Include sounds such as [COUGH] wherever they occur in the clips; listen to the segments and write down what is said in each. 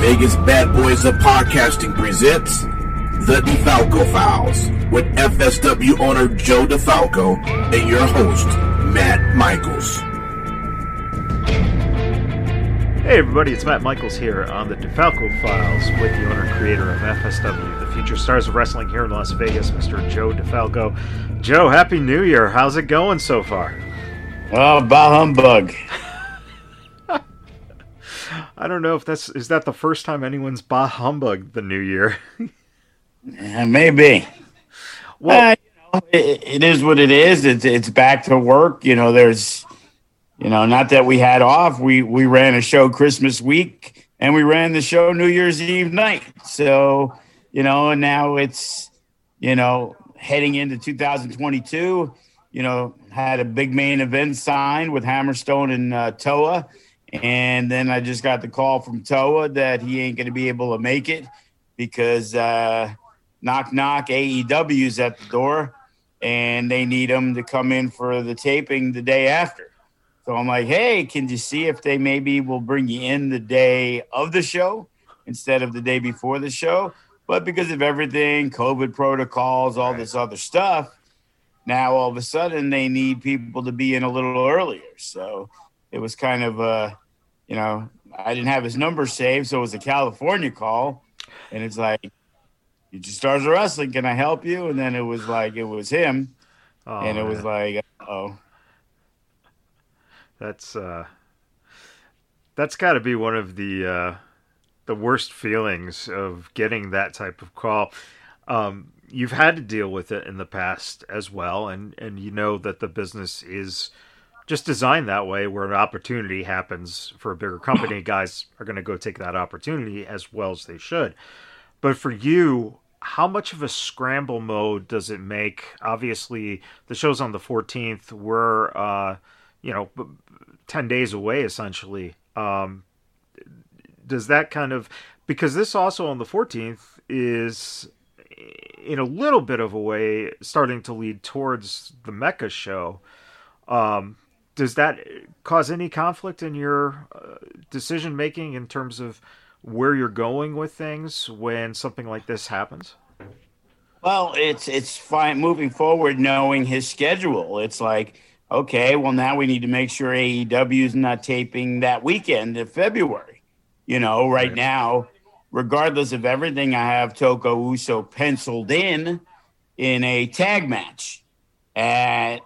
Vegas Badboyz of Podcasting presents The DeFalco Files with FSW owner Joe DeFalco and your host, Matt Michaels. Hey everybody, it's Matt Michaels here on the DeFalco Files with the owner and creator of FSW, the future stars of wrestling here in Las Vegas, Mr. Joe DeFalco. Joe, Happy New Year. How's it going so far? Oh, bah humbug. I don't know if that's is that the first time anyone's bah humbug the new year. [LAUGHS] Yeah, maybe. Well, uh, you know, it, it is what it is. It's it's back to work. You know, there's, you know, not that we had off. We we ran a show Christmas week and we ran the show New Year's Eve night. So, you know, and now it's, you know, heading into 2022. You know, had a big main event signed with Hammerstone and uh, Toa and then I just got the call from Toa that he ain't going to be able to make it because uh, knock knock AEW's at the door and they need him to come in for the taping the day after. So I'm like, hey, can you see if they maybe will bring you in the day of the show instead of the day before the show? But because of everything, COVID protocols, all this other stuff, now all of a sudden they need people to be in a little earlier. So it was kind of uh you know i didn't have his number saved so it was a california call. And it's like you just stars of wrestling. Can i help you? And then it was like it was him. Oh, and it man. was like oh that's uh that's got to be one of the uh the worst feelings of getting that type of call. Um you've had to deal with it in the past as well. And and you know that the business is just designed that way where an opportunity happens for a bigger company [COUGHS] guys are going to go take that opportunity as well as they should. But for you how much of a scramble mode does it make? Obviously the show's on the 14th we're uh you know 10 days away essentially. Um does that kind of because this also on the 14th is in a little bit of a way starting to lead towards the Mecca show. Um does that cause any conflict in your uh, decision making in terms of where you're going with things when something like this happens? Well, it's it's fine moving forward, knowing his schedule. It's like, okay, well now we need to make sure AEW is not taping that weekend in February. You know, right, right. now, regardless of everything, I have Toko Uso penciled in in a tag match at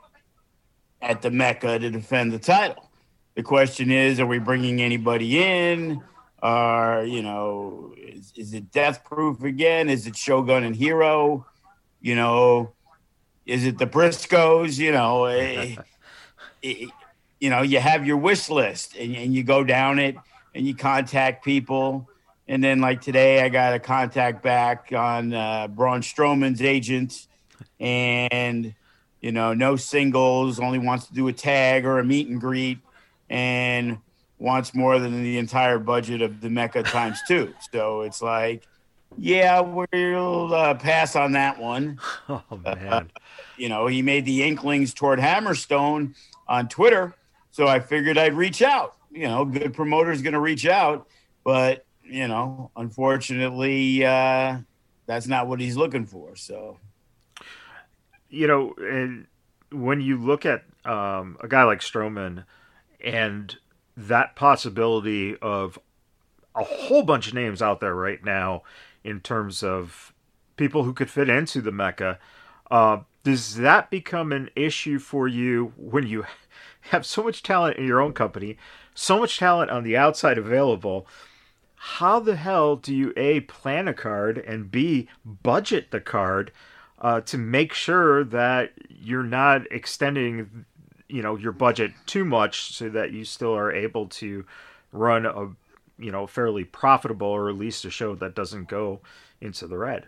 at the Mecca to defend the title. The question is, are we bringing anybody in? Are you know, is, is it death proof again? Is it Shogun and Hero? You know, is it the Briscoes? You know, it, it, [LAUGHS] you know, you have your wish list and, and you go down it and you contact people. And then, like today, I got a contact back on uh, Braun Strowman's agent, and you know, no singles, only wants to do a tag or a meet and greet, and wants more than the entire budget of the Mecca times two. So it's like, yeah, we'll uh, pass on that one. [LAUGHS] Oh man, uh, you know, he made the inklings toward Hammerstone on Twitter, so I figured I'd reach out. You know, good promoter's going to reach out, but you know, unfortunately, uh, that's not what he's looking for. So you know, and when you look at um, a guy like Strowman and that possibility of a whole bunch of names out there right now in terms of people who could fit into the Mecca, uh, does that become an issue for you when you [LAUGHS] have so much talent in your own company, so much talent on the outside available? How the hell do you A, plan a card and B, budget the card? Uh, to make sure that you're not extending, you know, your budget too much, so that you still are able to run a, you know fairly profitable, or at least a show that doesn't go into the red.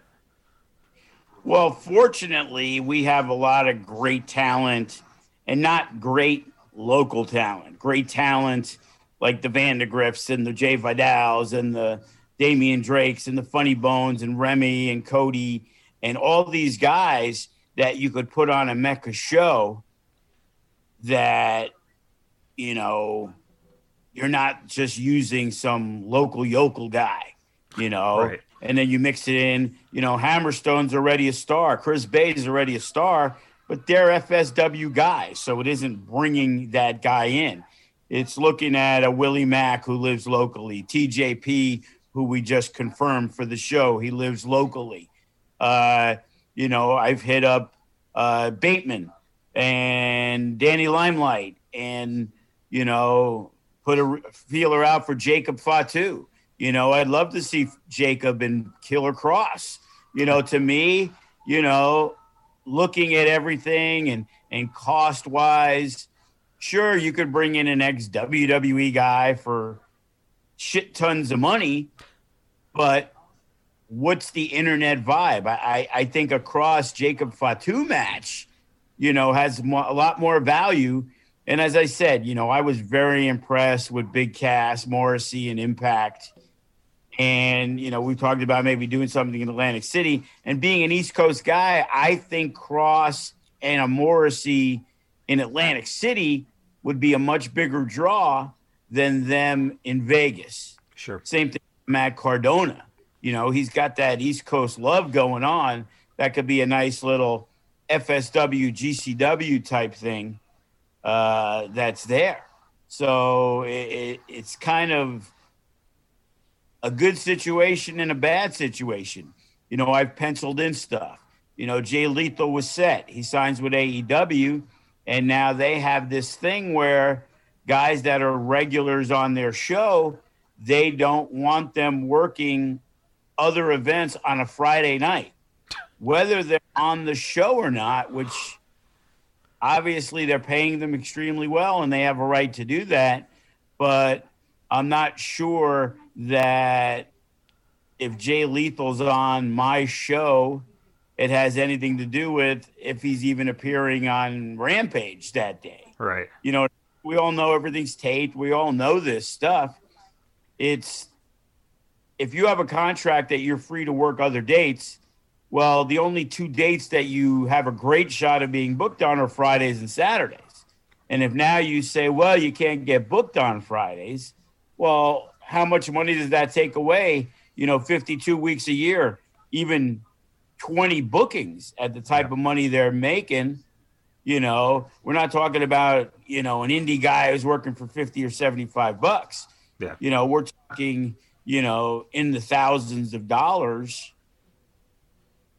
Well, fortunately, we have a lot of great talent, and not great local talent. Great talent like the Vandagriffs and the Jai Vidals and the Damian Drakes and the Funny Bones and Remy and Cody and all these guys that you could put on a Mecca show that, you know, you're not just using some local yokel guy, you know, right. and then you mix it in, you know, Hammerstone's already a star, Chris Bey's already a star, but they're FSW guys. So it isn't bringing that guy in. It's looking at a Willie Mack who lives locally, TJP, who we just confirmed for the show. He lives locally. Uh, you know, I've hit up uh, Bateman and Danny Limelight and, you know, put a feeler out for Jacob Fatu. You know, I'd love to see Jacob and Killer Kross. You know, to me, you know, looking at everything and and cost wise, sure you could bring in an ex WWE guy for shit tons of money, but what's the internet vibe? I, I think a Kross Jacob Fatu match, you know, has a lot more value. And as I said, you know, I was very impressed with Big Cass, Morrissey, and Impact. And, you know, we talked about maybe doing something in Atlantic City. And being an East Coast guy, I think Kross and a Morrissey in Atlantic City would be a much bigger draw than them in Vegas. Sure. Same thing Matt Cardona. You know, he's got that East Coast love going on. That could be a nice little FSW, GCW type thing uh, that's there. So it, it, it's kind of a good situation and a bad situation. You know, I've penciled in stuff. You know, Jay Lethal was set. He signs with AEW, and now they have this thing where guys that are regulars on their show they don't want them working other events on a Friday night, whether they're on the show or not, which obviously they're paying them extremely well and they have a right to do that. But I'm not sure that if Jay Lethal's on my show, it has anything to do with if he's even appearing on Rampage that day. Right. You know, we all know everything's taped. We all know this stuff it's if you have a contract that you're free to work other dates, well, the only two dates that you have a great shot of being booked on are Fridays and Saturdays. And if now you say, well, you can't get booked on Fridays, well, how much money does that take away? You know, 52 weeks a year, even 20 bookings at the type of money they're making. You know, we're not talking about, you know, an indie guy who's working for 50 or 75 bucks. Yeah. You know, we're talking, you know, in the thousands of dollars,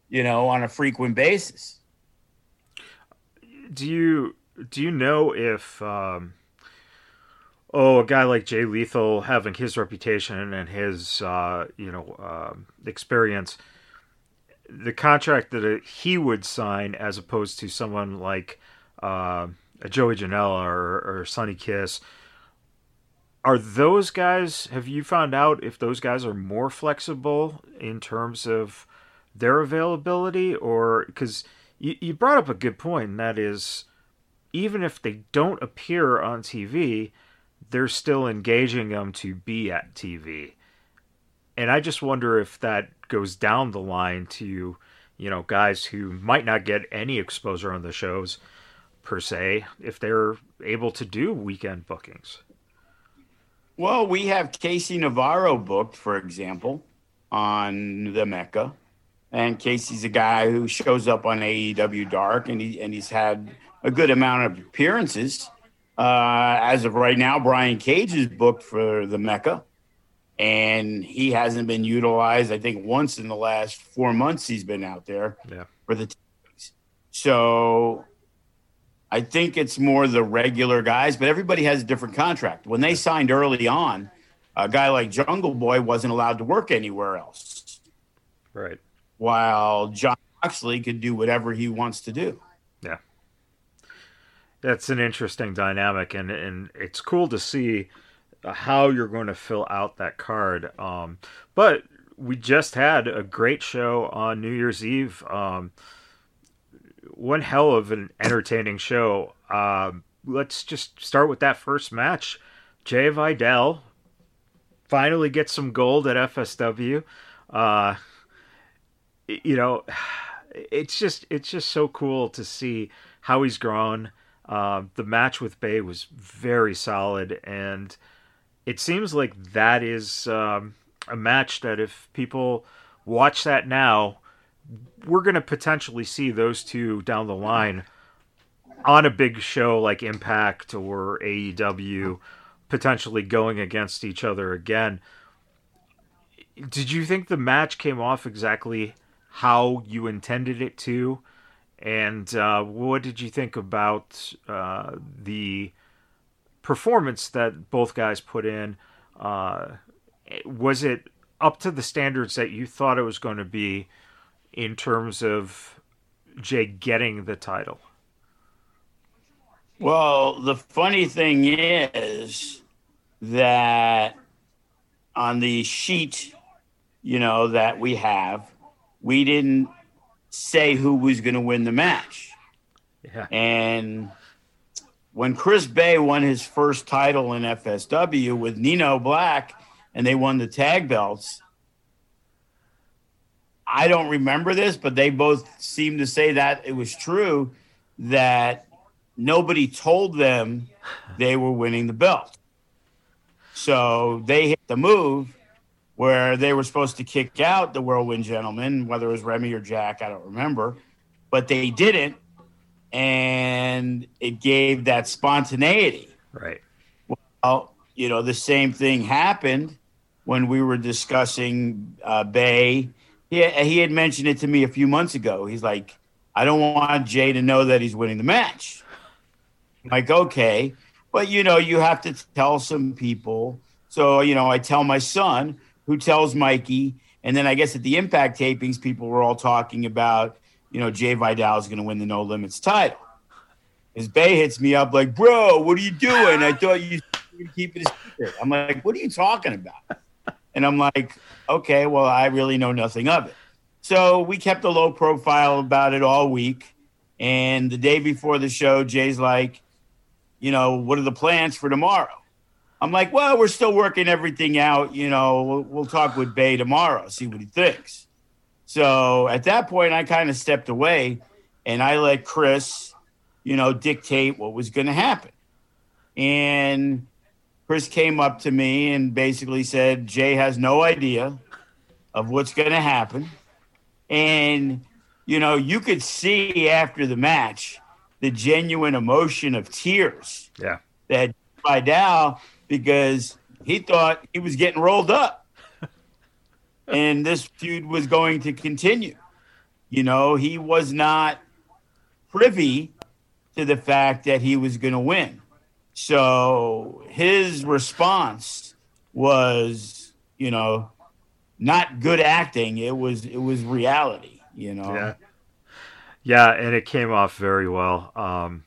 you know, on a frequent basis. Do you do you know if um oh a guy like Jay Lethal having his reputation and his uh you know um, experience the contract that he would sign as opposed to someone like uh, a Joey Janela or, or Sonny Kiss are those guys have you found out if those guys are more flexible in terms of their availability or because you, you brought up a good point and that is even if they don't appear on tv they're still engaging them to be at tv and i just wonder if that goes down the line to you know guys who might not get any exposure on the shows per se if they're able to do weekend bookings well, we have KC Navarro booked, for example, on the Mecca. And KC's a guy who shows up on AEW Dark, and he and he's had a good amount of appearances. Uh, as of right now, Brian Cage is booked for the Mecca, and he hasn't been utilized. I think once in the last four months he's been out there yeah. for the. Teams. So I think it's more the regular guys, but everybody has a different contract. When they signed early on, a guy like Jungle Boy wasn't allowed to work anywhere else. Right. While Jon Moxley could do whatever he wants to do. Yeah. That's an interesting dynamic and and it's cool to see how you're going to fill out that card. Um, but we just had a great show on New Year's Eve. Um, one hell of an entertaining show. Um, let's just start with that first match. Jai Vidal finally gets some gold at FSW. Uh, you know, it's just it's just so cool to see how he's grown. Uh, the match with Bey was very solid, and it seems like that is um, a match that if people watch that now, we're going to potentially see those two down the line on a big show like Impact or AEW, potentially going against each other again. Did you think the match came off exactly how you intended it to? And uh, what did you think about uh, the performance that both guys put in? Uh, was it up to the standards that you thought it was going to be in terms of Jai getting the title? Well, the funny thing is that on the sheet, you know, that we have, we didn't say who was going to win the match. Yeah. And when Chris Bey won his first title in FSW with Nino Black and they won the tag belts, I don't remember this, but they both seem to say that it was true that nobody told them they were winning the belt. So they hit the move where they were supposed to kick out the Whirlwind gentleman, whether it was Remy or Jack, I don't remember, but they didn't. And it gave that spontaneity. Right. Well, you know, the same thing happened when we were discussing uh, Bey. He, he had mentioned it to me a few months ago. He's like, I don't want Jai to know that he's winning the match. I'm like, okay. But, you know, you have to tell some people. So, you know, I tell my son, who tells Mikey. And then I guess at the Impact tapings, people were all talking about, you know, Jai Vidal is going to win the No Limits title. His Bey hits me up like, bro, what are you doing? I thought you keep it a secret. I'm like, what are you talking about? And I'm like, okay, well, I really know nothing of it. So we kept a low profile about it all week. And the day before the show, Jai's like, you know, what are the plans for tomorrow? I'm like, well, we're still working everything out. You know, we'll, we'll talk with Bey tomorrow, see what he thinks. So at that point, I kind of stepped away and I let Chris, you know, dictate what was going to happen. And Chris came up to me and basically said, Jai has no idea of what's going to happen. And, you know, you could see after the match the genuine emotion of tears. Yeah. That Vidal because he thought he was getting rolled up. [LAUGHS] and this feud was going to continue. You know, he was not privy to the fact that he was going to win. So his response was, you know, not good acting. It was it was reality, you know. Yeah. Yeah, and it came off very well. Um,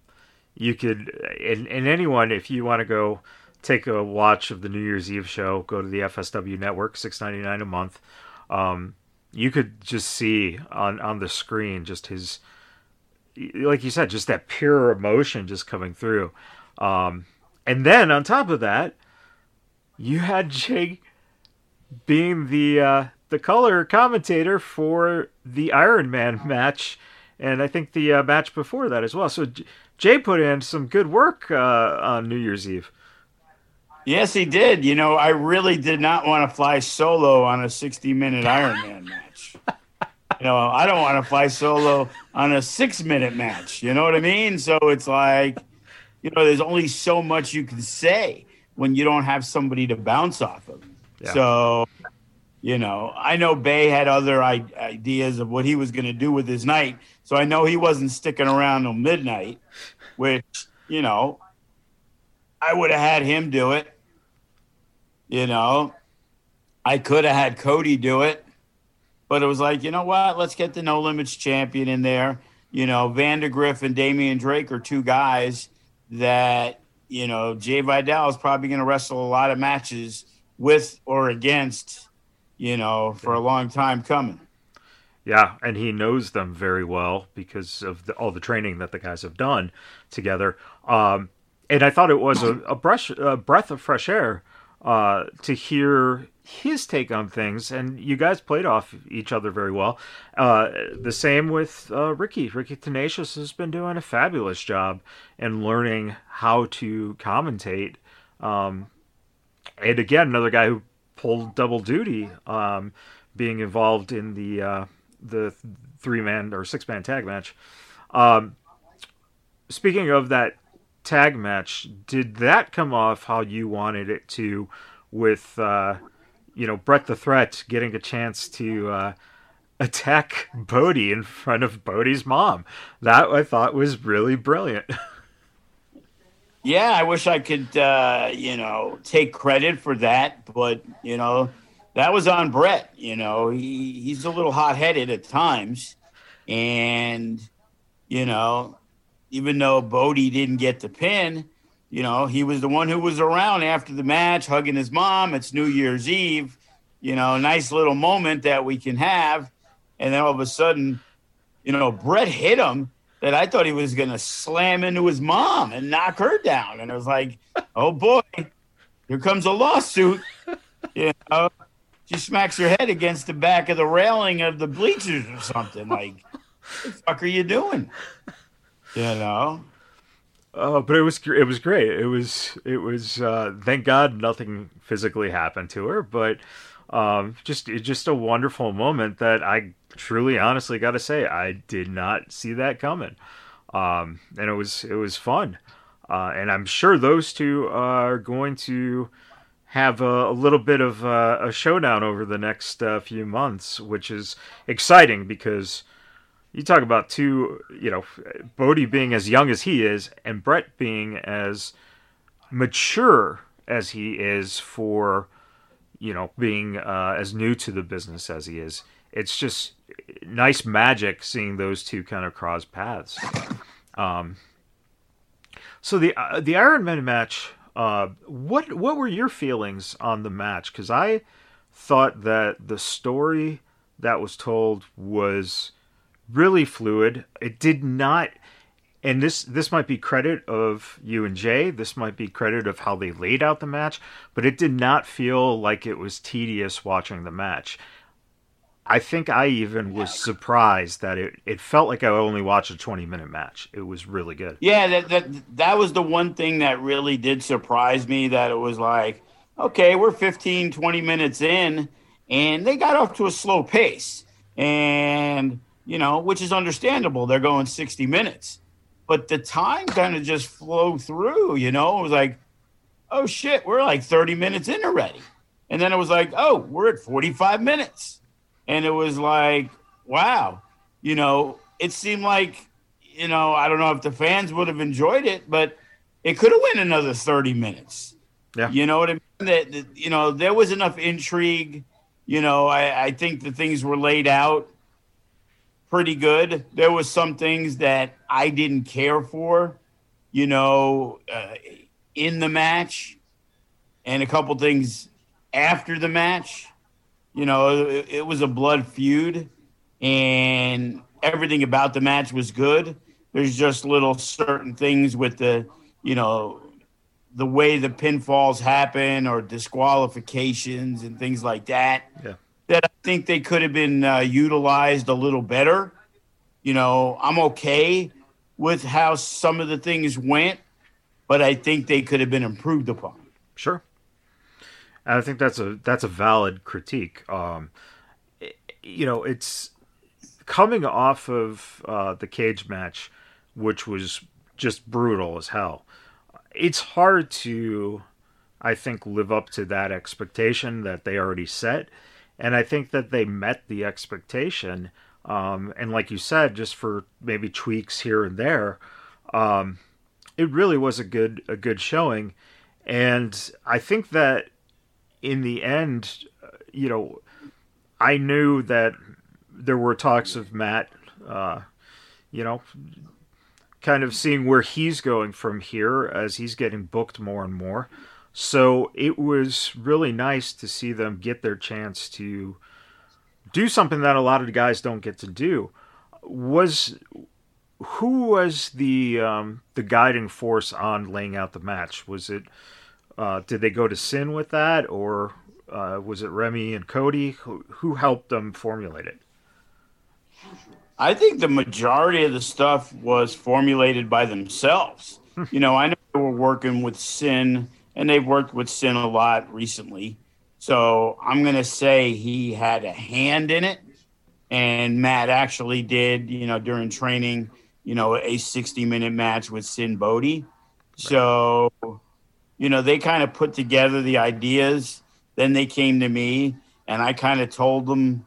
you could and, and anyone if you want to go take a watch of the New Year's Eve show, go to the FSW network, six ninety nine a month. Um, you could just see on on the screen just his, like you said, just that pure emotion just coming through. Um, and then on top of that, you had [LAUGHS] Jake being the uh, the color commentator for the Iron Man [LAUGHS] match, and I think the uh, match before that as well. So Jai put in some good work uh, on New Year's Eve. Yes, he did. You know, I really did not want to fly solo on a 60 minute [LAUGHS] Iron Man match. You know, I don't want to fly solo on a six minute match. You know what I mean? So it's like, you know, there's only so much you can say when you don't have somebody to bounce off of. Yeah. So, you know, I know Bey had other ideas of what he was going to do with his night. So I know he wasn't sticking around till midnight, which, you know, I would have had him do it. You know, I could have had Cody do it, but it was like, you know what? Let's get the No Limits champion in there. You know, Vandagriff and Damian Drake are two guys that you know, Jai Vidal is probably going to wrestle a lot of matches with or against, you know, for a long time coming. Yeah, and he knows them very well because of the, all the training that the guys have done together. Um, and I thought it was a, a, brush, a breath of fresh air uh, to hear his take on things. And you guys played off each other very well. Uh, the same with uh, Ricky. Ricky Tenacious has been doing a fabulous job in learning how to commentate. Um, and again, another guy who pulled double duty, um, being involved in the uh, the three man or six man tag match. Um, speaking of that tag match, did that come off how you wanted it to? With uh, you know Brett the Threat getting a chance to uh, attack Bodie in front of Bodie's mom. That I thought was really brilliant. [LAUGHS] yeah, I wish I could, uh, you know, take credit for that, but you know, that was on Brett. You know, he, he's a little hot headed at times. And, you know, even though Bodie didn't get the pin, you know, he was the one who was around after the match, hugging his mom. It's New Year's Eve. You know, nice little moment that we can have. And then all of a sudden, you know, Brett hit him that I thought he was going to slam into his mom and knock her down. And I was like, [LAUGHS] oh boy, here comes a lawsuit. You know, she smacks her head against the back of the railing of the bleachers or something. Like, what the fuck are you doing? You know. Oh, but it was it was great. It was it was uh, thank God nothing physically happened to her, but um, just just a wonderful moment that I truly, honestly, got to say I did not see that coming, um, and it was it was fun, uh, and I'm sure those two are going to have a, a little bit of uh, a showdown over the next uh, few months, which is exciting because you talk about two, you know, Bodie being as young as he is and Brett being as mature as he is for, you know, being uh, as new to the business as he is. It's just nice magic seeing those two kind of cross paths. Um, so the uh, the Iron Man match uh, what what were your feelings on the match? Because I thought that the story that was told was really fluid. It did not, and this this might be credit of you and Jai. This might be credit of how they laid out the match, but it did not feel like it was tedious watching the match. I think I even was surprised that it, it felt like I only watched a 20 minute match. It was really good. Yeah, that, that that was the one thing that really did surprise me that it was like, okay, we're 15, 20 minutes in and they got off to a slow pace. And, you know, which is understandable. They're going 60 minutes. But the time kind of just flowed through, you know? It was like, oh shit, we're like 30 minutes in already. And then it was like, oh, we're at 45 minutes and it was like, wow, you know, it seemed like, you know, I don't know if the fans would have enjoyed it, but it could have went another 30 minutes. Yeah. You know what I mean? That, that you know, there was enough intrigue. You know, I, I think the things were laid out pretty good. There was some things that I didn't care for, you know, uh, in the match, and a couple things after the match you know, it, it was a blood feud, and everything about the match was good. There's just little certain things with the, you know, the way the pinfalls happen or disqualifications and things like that. Yeah. That I think they could have been uh, utilized a little better. You know, I'm okay with how some of the things went, but I think they could have been improved upon. Sure. And I think that's a that's a valid critique. Um, you know, it's coming off of uh, the cage match, which was just brutal as hell. It's hard to, I think, live up to that expectation that they already set, and I think that they met the expectation. Um, and like you said, just for maybe tweaks here and there, um, it really was a good a good showing. And I think that in the end, you know, I knew that there were talks of Matt, uh, you know, kind of seeing where he's going from here as he's getting booked more and more. So it was really nice to see them get their chance to do something that a lot of the guys don't get to do. Was who was the um, the guiding force on laying out the match? Was it uh, did they go to Sinn with that, or uh, was it Remy and Cody? Who, who helped them formulate it? I think the majority of the stuff was formulated by themselves. [LAUGHS] You know, I know they were working with Sin, and they've worked with Sinn a lot recently. So I'm going to say he had a hand in it. And Matt actually did, you know, during training, you know, a 60 minute match with Sinn Bodhi. So, you know, they kind of put together the ideas. Then they came to me and I kind of told them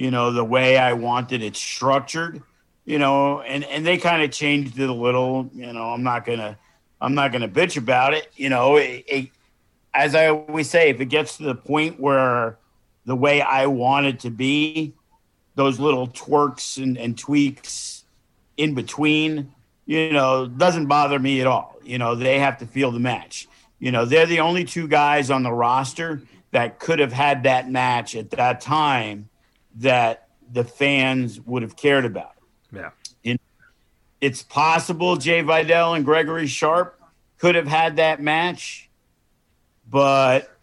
you know, the way I wanted it structured, you know, and, and they kind of changed it a little, you know, I'm not going to, I'm not going to bitch about it. You know, it, it, as I always say, if it gets to the point where the way I want it to be, those little twerks and, and tweaks in between, you know, doesn't bother me at all. You know, they have to feel the match. You know, they're the only two guys on the roster that could have had that match at that time that the fans would have cared about. Yeah. It's possible Jai Vidal and Gregory Sharp could have had that match, but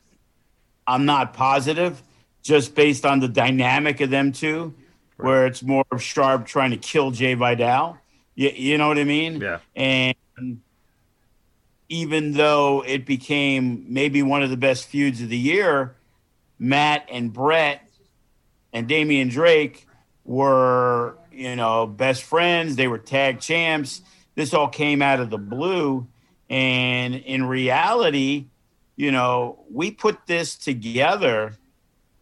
I'm not positive just based on the dynamic of them two, right. where it's more of Sharp trying to kill Jai Vidal. You, you know what I mean? Yeah. And even though it became maybe one of the best feuds of the year, Matt and Brett and Damian Drake were, you know, best friends. They were tag champs. This all came out of the blue. And in reality, you know, we put this together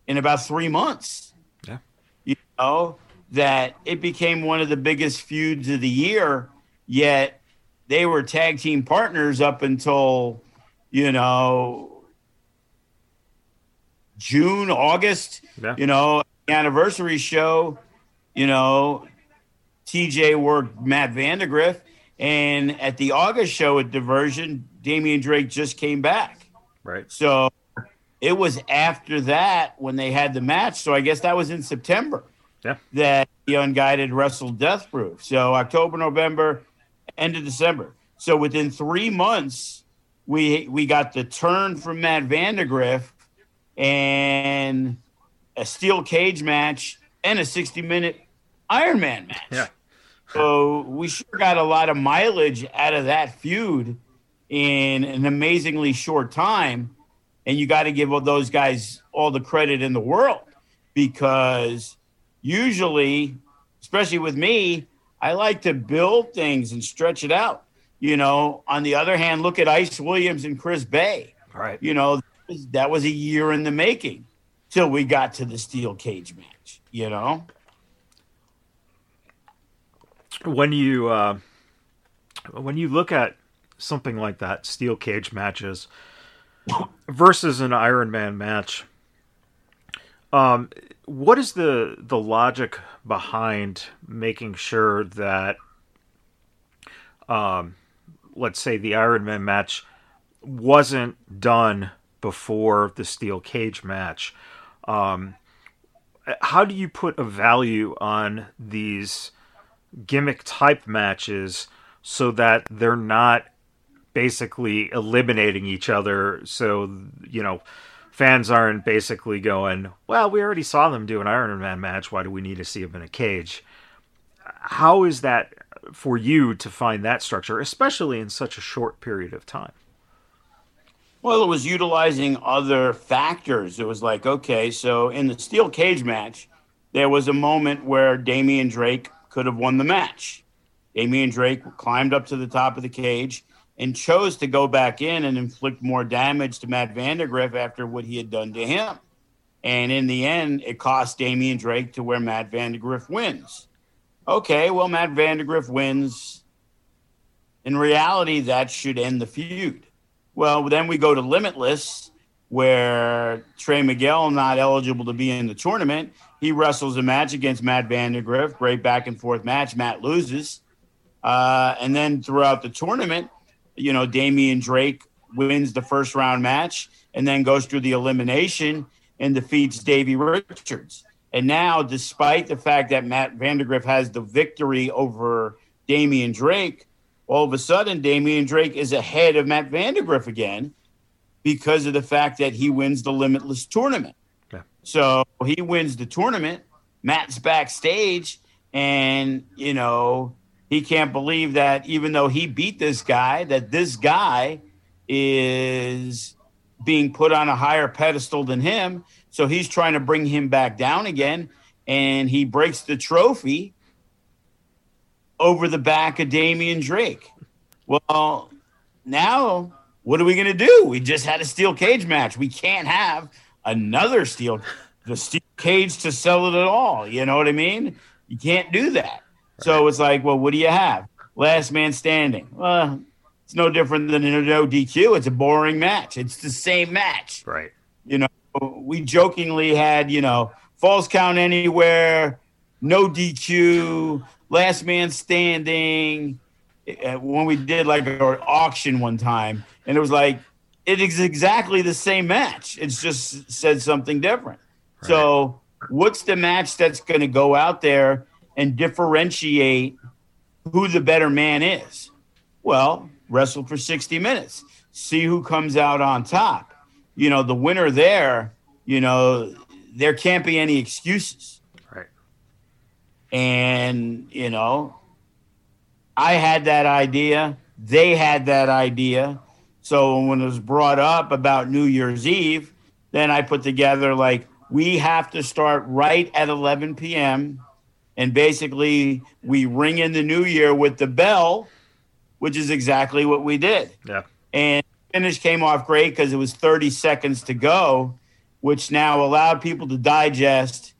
in about three months. Yeah. You know, that it became one of the biggest feuds of the year, yet they were tag team partners up until, you know, June, August. Yeah. You know, anniversary show, you know, TJ worked Matt Vandagriff. And at the August show at Diversion, Damian Drake just came back. Right. So it was after that when they had the match. So I guess that was in September. Yeah. That the unguided wrestled Death Proof. So October, November, end of December. So within three months, we we got the turn from Matt Vandagriff and a steel cage match, and a 60 minute Iron Man match. Yeah. so we sure got a lot of mileage out of that feud in an amazingly short time. And you got to give those guys all the credit in the world because usually, especially with me, I like to build things and stretch it out. You know, on the other hand, look at Ice Williams and Chris Bey. Right. You know, that was a year in the making till we got to the steel cage match, you know? When you uh, when you look at something like that, steel cage matches versus an Iron Man match, um, what is the the logic behind making sure that, um, let's say the Iron Man match wasn't done before the steel cage match? Um, how do you put a value on these gimmick type matches so that they're not basically eliminating each other? So, you know, fans aren't basically going, well, we already saw them do an Iron Man match. Why do we need to see them in a cage? How is that for you to find that structure, especially in such a short period of time? Well, it was utilizing other factors. It was like, okay, so in the steel cage match, there was a moment where Damian Drake could have won the match. Damian Drake climbed up to the top of the cage and chose to go back in and inflict more damage to Matt Vandagriff after what he had done to him. And in the end, it cost Damian Drake to where Matt Vandagriff wins. Okay, well, Matt Vandagriff wins. In reality, that should end the feud. Well, then we go to Limitless, where Trey Miguel not eligible to be in the tournament. He wrestles a match against Matt Vandagriff. Great back and forth match. Matt loses. Uh, and then throughout the tournament, you know, Damian Drake wins the first round match and then goes through the elimination and defeats Davey Richards. And now, despite the fact that Matt Vandagriff has the victory over Damian Drake, all of a sudden Damian Drake is ahead of Matt Vandagriff again because of the fact that he wins the Limitless tournament. Yeah. So he wins the tournament. Matt's backstage, and you know he can't believe that even though he beat this guy, that this guy is being put on a higher pedestal than him. So he's trying to bring him back down again, and he breaks the trophy over the back of Damian Drake. Well, now what are we going to do? We just had a steel cage match. We can't have another steel the steel cage to sell it at all. You know what I mean? You can't do that. Right. So it's like, well, what do you have? Last man standing. Well, it's no different than a no DQ. It's a boring match. It's the same match. Right. You know, we jokingly had, you know, false count anywhere, no DQ, last man standing. Uh, when we did like an auction one time, and it was like it is exactly the same match. It's just said something different. Right. So, what's the match that's going to go out there and differentiate who the better man is? Well, wrestle for 60 minutes, see who comes out on top. You know, the winner there, you know, there can't be any excuses. Right. And, you know, I had that idea. They had that idea. So when it was brought up about New Year's Eve, then I put together like, we have to start right at 11 p.m. And basically, we ring in the new year with the bell which is exactly what we did. Yeah. And finish came off great because it was 30 seconds to go, which now allowed people to digest.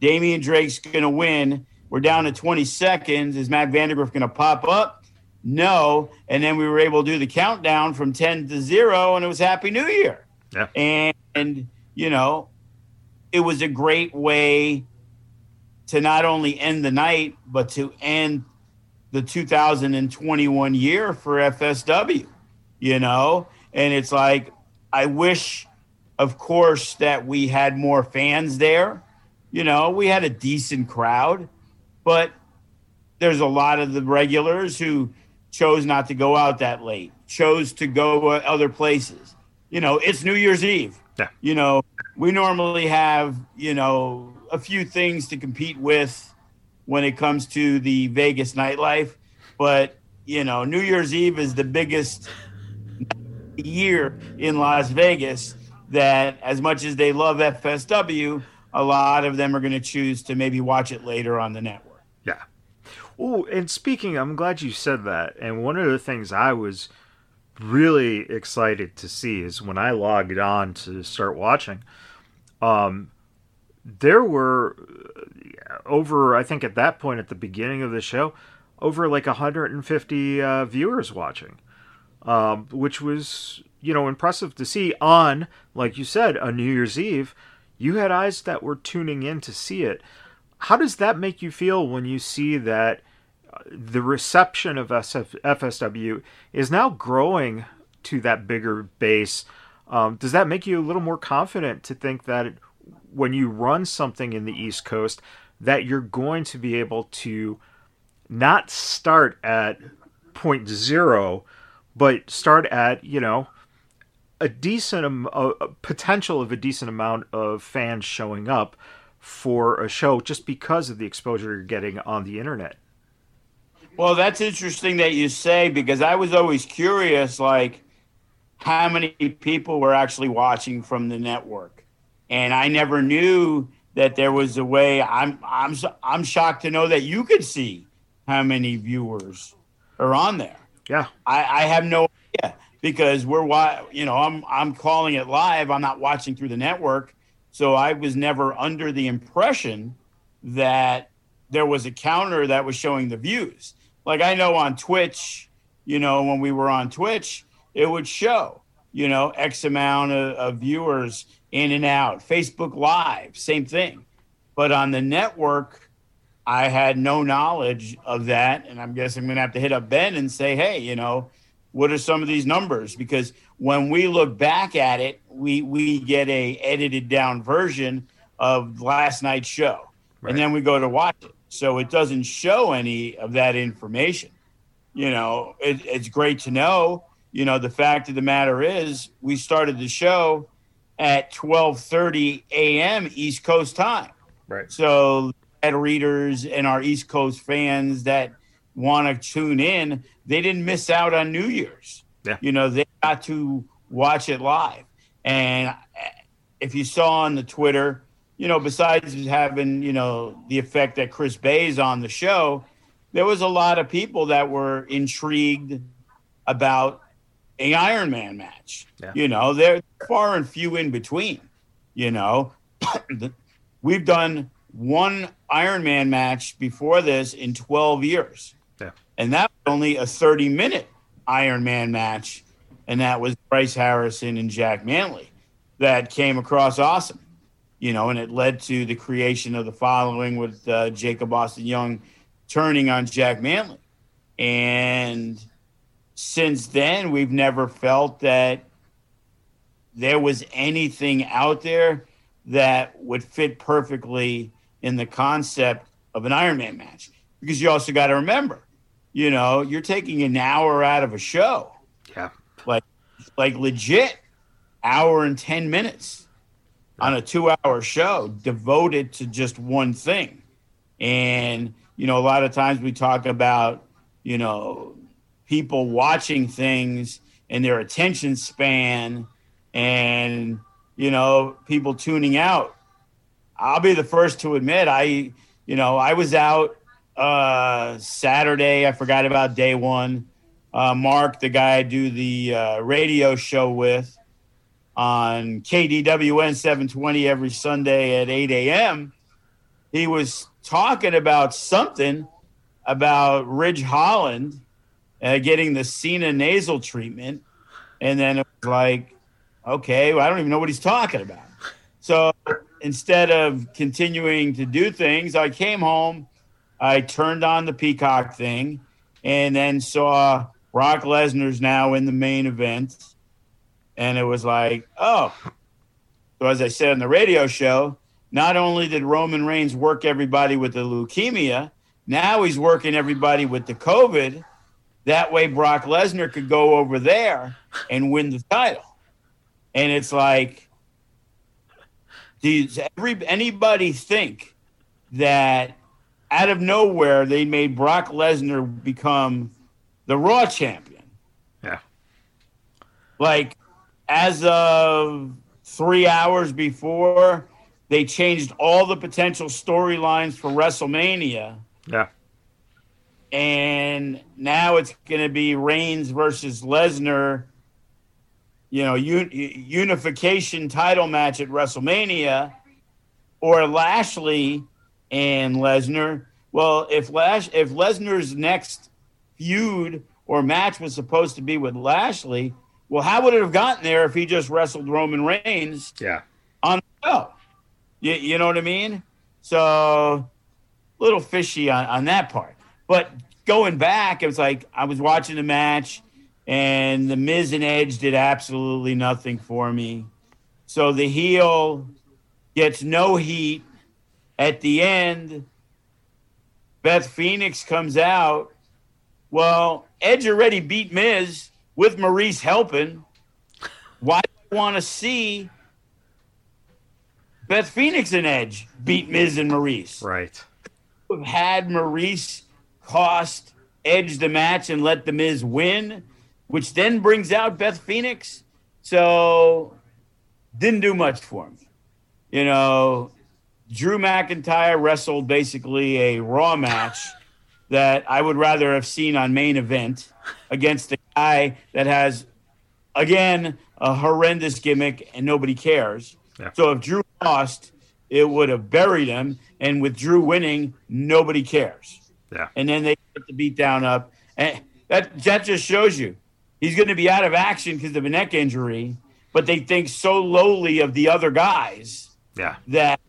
Damian Drake's going to win. We're down to 20 seconds. Is Matt Vandagriff going to pop up? No. And then we were able to do the countdown from 10 to 0, and it was Happy New Year. Yeah. And, and you know, it was a great way to not only end the night, but to end the 2021 year for FSW, you know? And it's like, I wish, of course, that we had more fans there. You know, we had a decent crowd, but there's a lot of the regulars who chose not to go out that late, chose to go other places. You know, it's New Year's Eve. Yeah. You know, we normally have, you know, a few things to compete with when it comes to the Vegas nightlife. But, you know, New Year's Eve is the biggest year in Las Vegas that, as much as they love FSW, a lot of them are going to choose to maybe watch it later on the network. Yeah. Oh, and speaking, I'm glad you said that. And one of the things I was really excited to see is when I logged on to start watching, um, there were over, I think at that point at the beginning of the show, over like 150 uh, viewers watching, um, which was, you know, impressive to see on, like you said, a New Year's Eve. You had eyes that were tuning in to see it. How does that make you feel when you see that uh, the reception of SF, FSW is now growing to that bigger base? Um, does that make you a little more confident to think that when you run something in the East Coast, that you're going to be able to not start at point zero, but start at, you know, a decent a, potential of a decent amount of fans showing up for a show just because of the exposure you're getting on the internet. Well, that's interesting that you say because I was always curious like how many people were actually watching from the network. And I never knew that there was a way. I'm I'm I'm shocked to know that you could see how many viewers are on there. Yeah, I, I have no idea because we're why you know I'm I'm calling it live. I'm not watching through the network, so I was never under the impression that there was a counter that was showing the views. Like I know on Twitch, you know, when we were on Twitch, it would show, you know, X amount of, of viewers in and out. Facebook Live, same thing. But on the network, I had no knowledge of that. And I'm guessing I'm going to have to hit up Ben and say, hey, you know, what are some of these numbers? Because when we look back at it, we, we get a edited down version of last night's show. Right. And then we go to watch it. So it doesn't show any of that information. You know, it, it's great to know. You know, the fact of the matter is we started the show at 12:30 a.m. East Coast time. Right. So readers and our East Coast fans that want to tune in, they didn't miss out on New Year's. Yeah. You know, they got to watch it live. And eh, if you saw on the Twitter, you know, besides having, you know, the effect that Chris Bey's on the show, there was a lot of people that were intrigued about a Iron Man match. Yeah. You know, they're far and few in between. You know, [CLEARS THROAT] we've done one Iron Man match before this in 12 years. Yeah. And that was only a 30 minute Iron Man match. And that was Bryce Harrison and Jack Manley that came across awesome. You know, and it led to the creation of the following with uh, Jacob Austin Young turning on Jack Manley. And since then, we've never felt that there was anything out there that would fit perfectly in the concept of an Ironman match. Because you also got to remember, you know, you're taking an hour out of a show. Yeah. Like, like legit hour and 10 minutes on a two hour show devoted to just one thing. And, you know, a lot of times we talk about, you know, people watching things and their attention span and, you know, people tuning out I'll be the first to admit I, you know, I was out uh, Saturday. I forgot about day one. Uh, Mark, the guy I do the uh, radio show with on KDWN 720 every Sunday at 8 a.m., he was talking about something about Ridge Holland uh, getting the Cena nasal treatment. And then it was like, okay, well, I don't even know what he's talking about. So instead of continuing to do things, I came home, I turned on the Peacock thing, and then saw Brock Lesnar's now in the main event. And it was like, oh. So, as I said on the radio show, not only did Roman Reigns work everybody with the leukemia, now he's working everybody with the COVID. That way, Brock Lesnar could go over there and win the title. And it's like, does every anybody think that out of nowhere they made Brock Lesnar become the Raw champion? Yeah. Like as of three hours before, they changed all the potential storylines for WrestleMania. Yeah. And now it's going to be Reigns versus Lesnar you know, un- unification title match at WrestleMania or Lashley and Lesnar. Well, if Lash if Lesnar's next feud or match was supposed to be with Lashley, well, how would it have gotten there if he just wrestled Roman Reigns? Yeah. On the show. You, you know what I mean? So a little fishy on, on that part. But going back, it was like I was watching the match and the Miz and Edge did absolutely nothing for me. So the heel gets no heat. At the end, Beth Phoenix comes out. Well, Edge already beat Miz with Maryse helping. Why do I want to see Beth Phoenix and Edge beat Miz and Maryse? Right. Have had Maryse cost Edge the match and let the Miz win which then brings out Beth Phoenix. So didn't do much for me. You know, Drew McIntyre wrestled basically a Raw match [LAUGHS] that I would rather have seen on main event against a guy that has, again, a horrendous gimmick and nobody cares. Yeah. So if Drew lost, it would have buried him. And with Drew winning, nobody cares. Yeah. And then they put the beat down up. And that, that just shows you he's going to be out of action because of a neck injury, but they think so lowly of the other guys yeah. that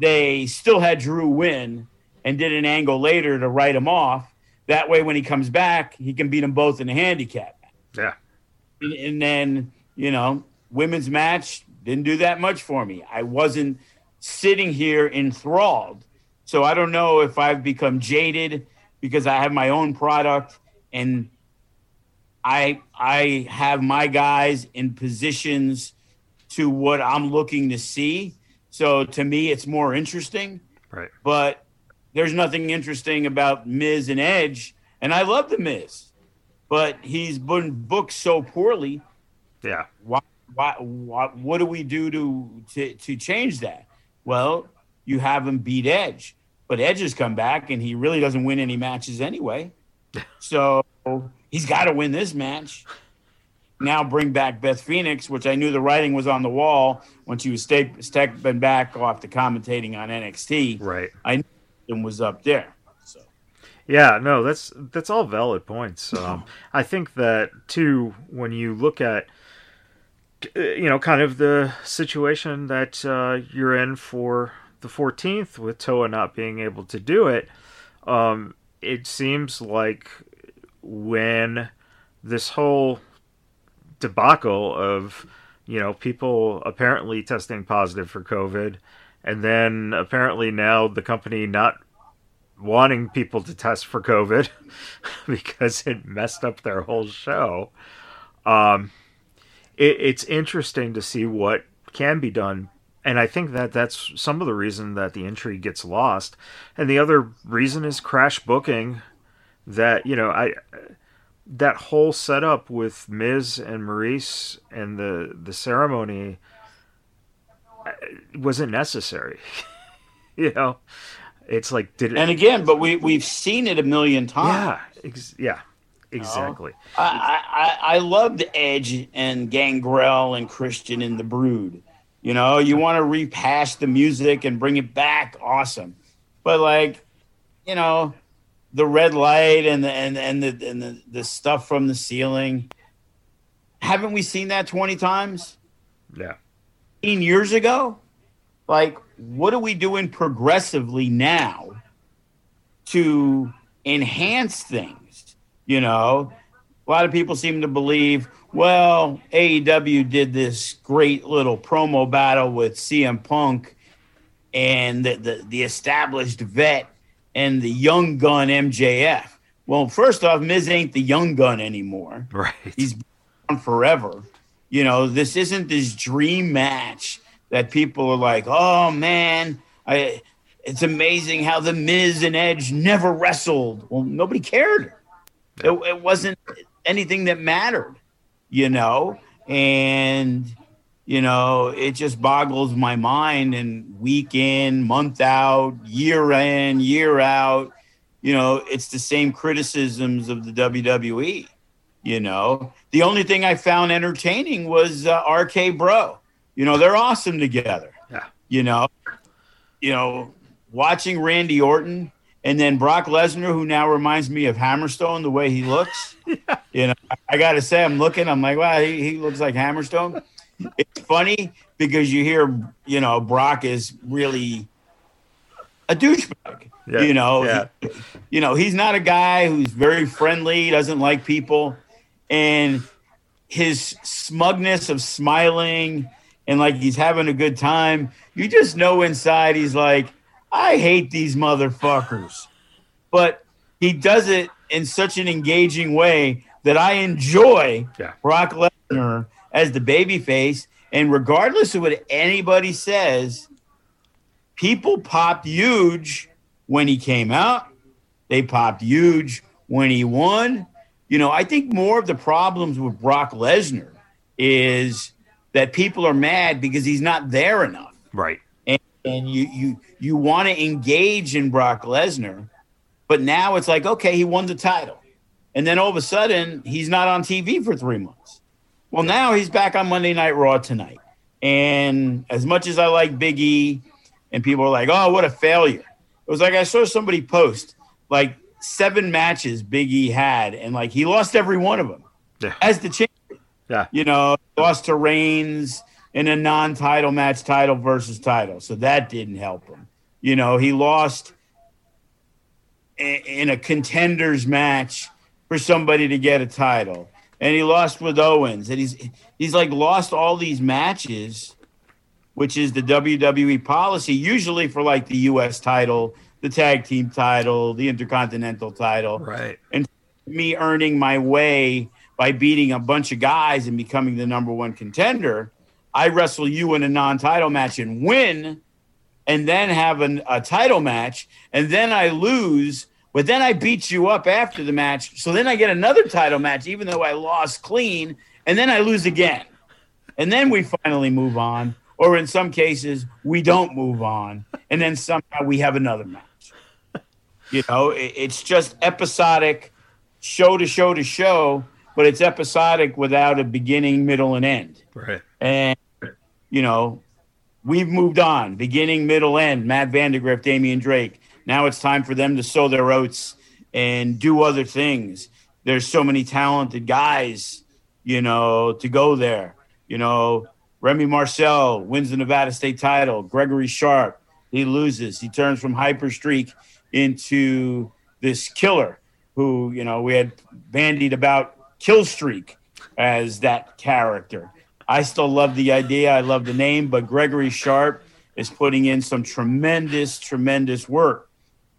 they still had Drew win and did an angle later to write him off. That way, when he comes back, he can beat them both in a handicap. Yeah. And, and then, you know, women's match didn't do that much for me. I wasn't sitting here enthralled. So I don't know if I've become jaded because I have my own product and I I have my guys in positions to what I'm looking to see. So to me, it's more interesting. Right. But there's nothing interesting about Miz and Edge, and I love the Miz, but he's been booked so poorly. Yeah. Why? Why? why what do we do to, to to change that? Well, you have him beat Edge, but Edge has come back and he really doesn't win any matches anyway. [LAUGHS] So he's got to win this match. Now bring back Beth Phoenix, which I knew the writing was on the wall when she was stepping back off the commentating on NXT. Right. I knew and was up there. So. Yeah, no, that's that's all valid points. [LAUGHS] Um, I think that too when you look at uh, you know kind of the situation that uh, you're in for the 14th with Toa not being able to do it. Um, it seems like when this whole debacle of you know people apparently testing positive for COVID, and then apparently now the company not wanting people to test for COVID [LAUGHS] because it messed up their whole show. Um, it, it's interesting to see what can be done and I think that that's some of the reason that the intrigue gets lost, and the other reason is crash booking. That you know, I that whole setup with Miz and Maryse and the the ceremony uh, wasn't necessary. [LAUGHS] you know, it's like did it, and again, but we we've seen it a million times. Yeah, ex- yeah, exactly. I, I I loved Edge and Gangrel and Christian in the Brood. You know, you want to rehash the music and bring it back, awesome. But like, you know, the red light and the and and the and the, the stuff from the ceiling. Haven't we seen that 20 times? Yeah. 15 years ago? Like, what are we doing progressively now to enhance things? You know, a lot of people seem to believe, well, AEW did this great little promo battle with CM Punk and the, the, the established vet and the young gun MJF. Well, first off, Miz ain't the young gun anymore. Right. He's on forever. You know, this isn't this dream match that people are like, oh man, I it's amazing how the Miz and Edge never wrestled. Well, nobody cared. It, it wasn't anything that mattered you know, and you know, it just boggles my mind. And week in, month out, year in, year out, you know, it's the same criticisms of the WWE. You know, the only thing I found entertaining was uh, RK Bro. You know, they're awesome together. Yeah. You know, you know, watching Randy Orton and then Brock Lesnar, who now reminds me of Hammerstone, the way he looks. [LAUGHS] yeah. You know, I got to say, I'm looking, I'm like, wow, he, he looks like Hammerstone. it's funny because you hear, you know, Brock is really a douchebag. Yeah. You know, yeah. he, you know, he's not a guy who's very friendly, doesn't like people, and his smugness of smiling and like he's having a good time. You just know inside he's like, I hate these motherfuckers. But he does it in such an engaging way that I enjoy yeah. Brock Lesnar as the babyface. And regardless of what anybody says, people popped huge when he came out. They popped huge when he won. You know, I think more of the problems with Brock Lesnar is that people are mad because he's not there enough. Right and you you you want to engage in Brock Lesnar, but now it's like okay, he won the title, and then all of a sudden he's not on TV for three months. Well, now he's back on Monday Night Raw tonight, and as much as I like Big E, and people are like, "Oh, what a failure!" It was like I saw somebody post like seven matches Big E had, and like he lost every one of them yeah. as the champion. Yeah, you know, lost to Reigns in a non-title match, title versus title. So that didn't help him. You know, he lost in a contenders match for somebody to get a title. And he lost with Owens. And he's he's like lost all these matches, which is the WWE policy, usually for like the US title, the tag team title, the intercontinental title. Right. And me earning my way by beating a bunch of guys and becoming the number one contender. I wrestle you in a non title match and win, and then have an, a title match, and then I lose but then I beat you up after the match. So then I get another title match, even though I lost clean, and then I lose again. And then we finally move on. Or in some cases, we don't move on. And then somehow we have another match. You know, it's just episodic, show to show to show, but it's episodic without a beginning, middle, and end. Right. And, you know, we've moved on beginning, middle, end. Matt Vandagriff, Damian Drake. Now it's time for them to sow their oats and do other things. There's so many talented guys, you know, to go there. You know, Remy Marcel wins the Nevada State title. Gregory Sharp, he loses. He turns from hyper streak into this killer who, you know, we had bandied about kill streak as that character. I still love the idea. I love the name, but Gregory Sharp is putting in some tremendous, tremendous work.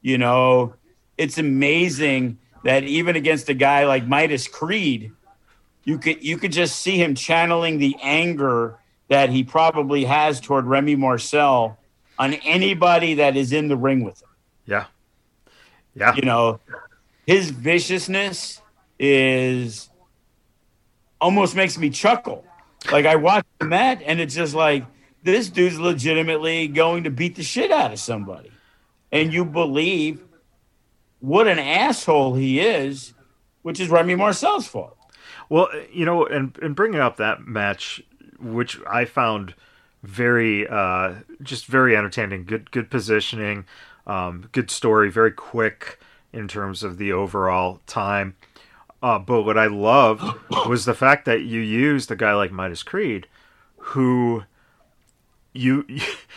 You know, it's amazing that even against a guy like Midas Creed, you could you could just see him channeling the anger that he probably has toward Remy Marcel on anybody that is in the ring with him. Yeah. Yeah. You know, his viciousness is almost makes me chuckle. Like I watch the match and it's just like this dude's legitimately going to beat the shit out of somebody and you believe what an asshole he is, which is Remy Marcel's fault. Well, you know, and and bringing up that match, which I found very, uh, just very entertaining. Good, good positioning, um, good story, very quick in terms of the overall time. Uh, but what I loved [COUGHS] was the fact that you used a guy like Midas Creed, who you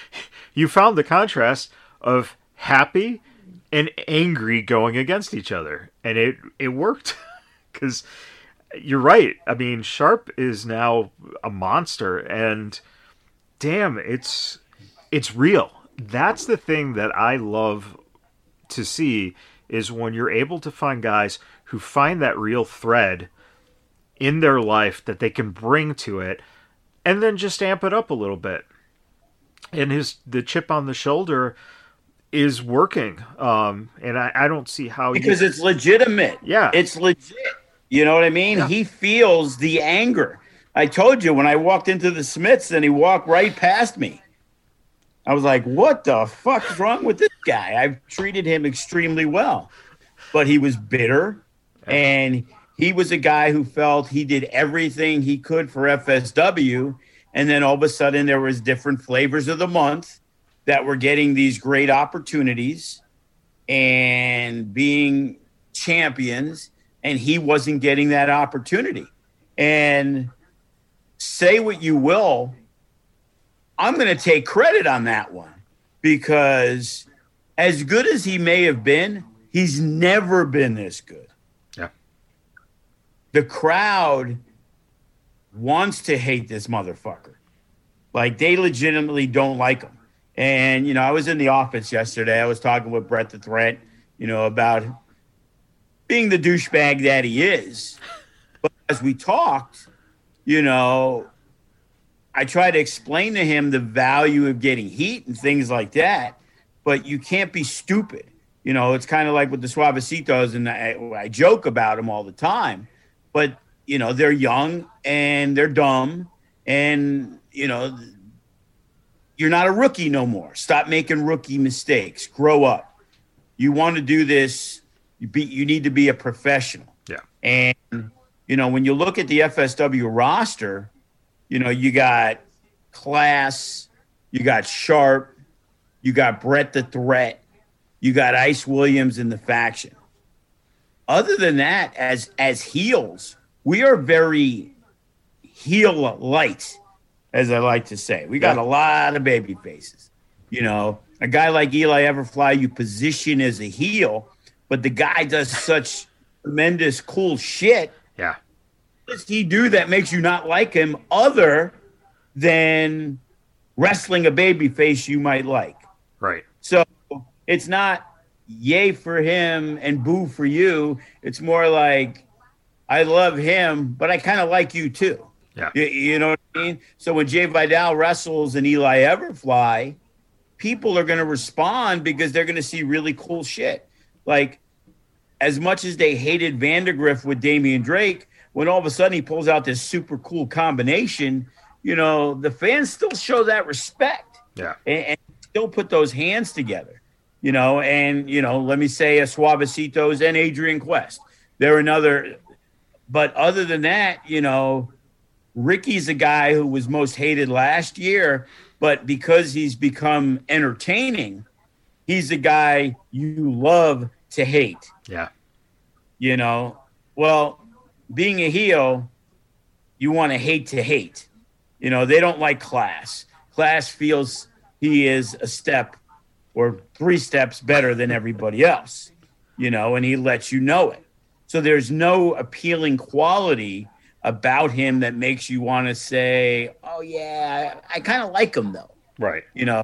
[LAUGHS] you found the contrast of happy and angry going against each other, and it it worked [LAUGHS] because you're right. I mean, Sharp is now a monster, and damn, it's it's real. That's the thing that I love to see is when you're able to find guys who find that real thread in their life that they can bring to it and then just amp it up a little bit. And his the chip on the shoulder is working. Um, and I, I don't see how because you... it's legitimate. Yeah, it's legit. You know what I mean? Yeah. He feels the anger. I told you when I walked into the Smiths and he walked right past me. I was like, "What the fuck's wrong with this guy?" I've treated him extremely well, but he was bitter, and he was a guy who felt he did everything he could for FSW, and then all of a sudden there was different flavors of the month that we're getting these great opportunities and being champions, and he wasn't getting that opportunity. And say what you will, I'm going to take credit on that one because as good as he may have been, he's never been this good. Yeah. The crowd wants to hate this motherfucker. Like they legitimately don't like him. And, you know, I was in the office yesterday. I was talking with Brett the Threat, you know, about being the douchebag that he is. But as we talked, you know, I tried to explain to him the value of getting heat and things like that. But you can't be stupid. You know, it's kind of like with the Suavecitos, and I, I joke about them all the time. But, you know, they're young and they're dumb. And, you know, you're not a rookie no more. Stop making rookie mistakes. Grow up. You want to do this, you be you need to be a professional. Yeah. And you know, when you look at the FSW roster, you know, you got class, you got sharp, you got Brett the threat, you got Ice Williams in the faction. Other than that, as as heels, we are very heel light as I like to say. We got yeah. a lot of baby faces. You know, a guy like Eli Everfly, you position as a heel, but the guy does [LAUGHS] such tremendous cool shit. Yeah. What does he do that makes you not like him other than wrestling a baby face you might like? Right. So it's not yay for him and boo for you. It's more like I love him, but I kind of like you too. Yeah. You, you, know what I mean? So when Jai Vidal wrestles and Eli Everfly, people are going to respond because they're going to see really cool shit. Like, as much as they hated Vandagriff with Damian Drake, when all of a sudden he pulls out this super cool combination, you know, the fans still show that respect. Yeah. And, and still put those hands together, you know, and, you know, let me say a Suavecitos and Adrian Quest. They're another, but other than that, you know, Ricky's a guy who was most hated last year, but because he's become entertaining, he's a guy you love to hate. Yeah. You know, well, being a heel, you want to hate to hate. You know, they don't like class. Class feels he is a step or three steps better than everybody else, you know, and he lets you know it. So there's no appealing quality about him that makes you want to say, "Oh yeah, I, I kind of like him though." Right. You know,